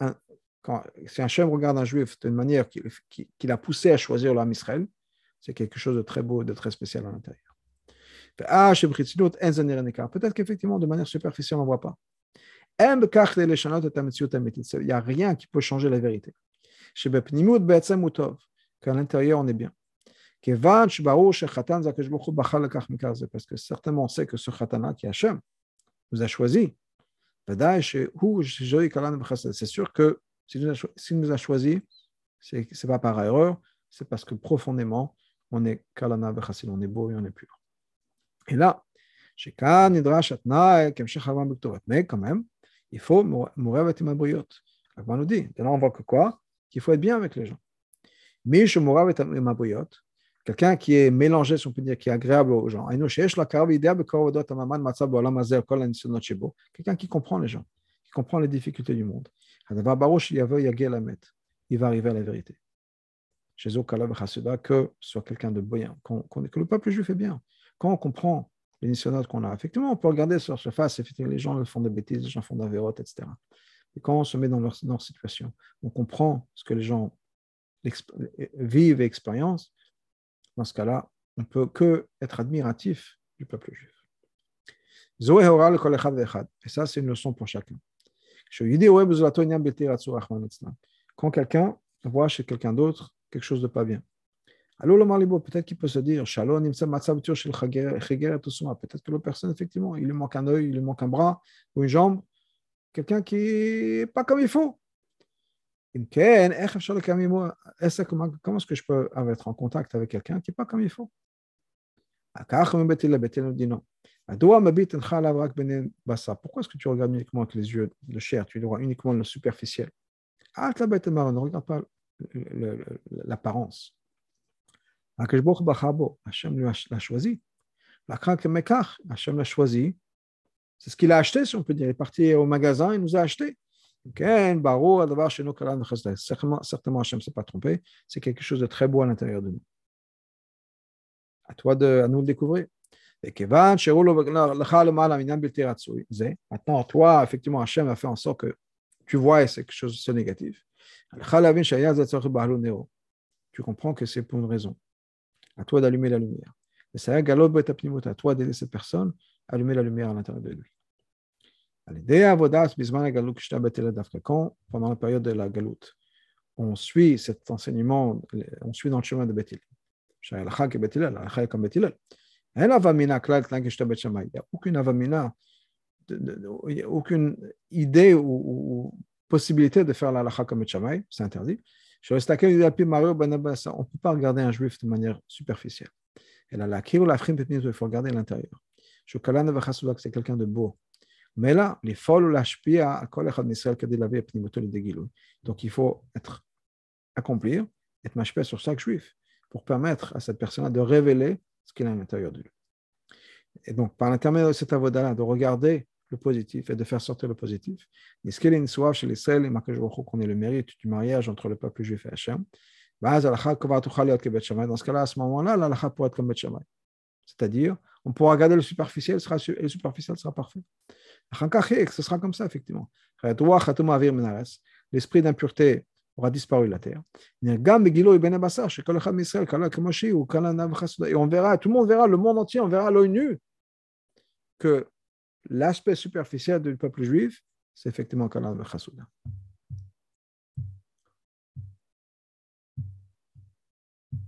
quand, si Hachem regarde un juif d'une manière qui, qui, l'a poussé à choisir l'homme Israël, c'est quelque chose de très beau, de très spécial à l'intérieur. Peut-être qu'effectivement, de manière superficielle, on ne voit pas. Il n'y a rien qui peut changer la vérité. Qu'à l'intérieur, on est bien. Parce que certainement, on sait que ce khatana qui Hachem vous a choisi c'est sûr que s'il nous a choisi, ce n'est pas par erreur, c'est parce que profondément, on est on est beau et on est pur. Et là, mais quand même, il faut mourir avec mabriot. On nous dit, là on voit que quoi? Qu'il faut être bien avec les gens. Mais je mourrai avec mabriot, quelqu'un qui est mélangé, si on peut dire, qui est agréable aux gens. Quelqu'un qui comprend les gens, qui comprend les difficultés du monde. Il va arriver à la vérité. chez Okala que soit quelqu'un de bien, que le peuple juif est bien. Quand on comprend les notes qu'on a, effectivement, on peut regarder sur la surface, effectivement, les gens font des bêtises, les gens font des vérotes, etc. Et quand on se met dans leur, situation, on comprend ce que les gens vivent et expérimentent, dans ce cas-là, on ne peut que être admiratif du peuple juif. Et ça, c'est une leçon pour chacun. Quand quelqu'un voit chez quelqu'un d'autre quelque chose de pas bien, peut-être qu'il peut se dire, peut-être que la personne, effectivement, il lui manque un œil, il lui manque un bras ou une jambe, quelqu'un qui n'est pas comme il faut. Comment est-ce que je peux être en contact avec quelqu'un qui n'est pas comme il faut? Pourquoi est-ce que tu regardes uniquement avec les yeux de chair? Tu vois uniquement le superficiel? Ne regarde pas l'apparence. L'a choisi. Hachem l'a choisi. C'est ce qu'il a acheté, si on peut dire. Il est parti au magasin, il nous a acheté. Certainement, Hachem ne s'est pas trompé. C'est quelque chose de très beau à l'intérieur de nous. À toi de à nous le découvrir. Maintenant, toi, effectivement, Hachem a fait en sorte que tu vois quelque chose de négatif. Tu comprends que c'est pour une raison. À toi d'allumer la lumière. À toi d'aider cette personne à allumer la lumière à l'intérieur de lui. Quand, pendant la période de la galoute, on suit cet enseignement, on suit dans le chemin de Bethel. Il n'y a aucune avamina, aucune idée ou, possibilité de faire la comme Betchamay, c'est interdit. On ne peut pas regarder un juif de manière superficielle. Il faut regarder l'intérieur. C'est quelqu'un de beau. Mais là, les folles Donc il faut être accomplir, être machpé sur chaque juif pour permettre à cette personne de révéler ce qu'il a à l'intérieur de lui. Et donc, par l'intermédiaire de cet avodat de regarder le positif et de faire sortir le positif. qu'on ait le mérite du mariage entre le peuple juif et Hachem. Dans ce cas-là, à ce moment-là, l'alakha pourra être comme Bet C'est-à-dire, on pourra regarder le superficiel sera, et le superficiel sera parfait. Ce sera comme ça, effectivement. L'esprit d'impureté aura disparu de la terre. Et on verra, tout le monde verra, le monde entier, on verra l'œil nu que l'aspect superficiel du peuple juif, c'est effectivement Kalan Chasouda.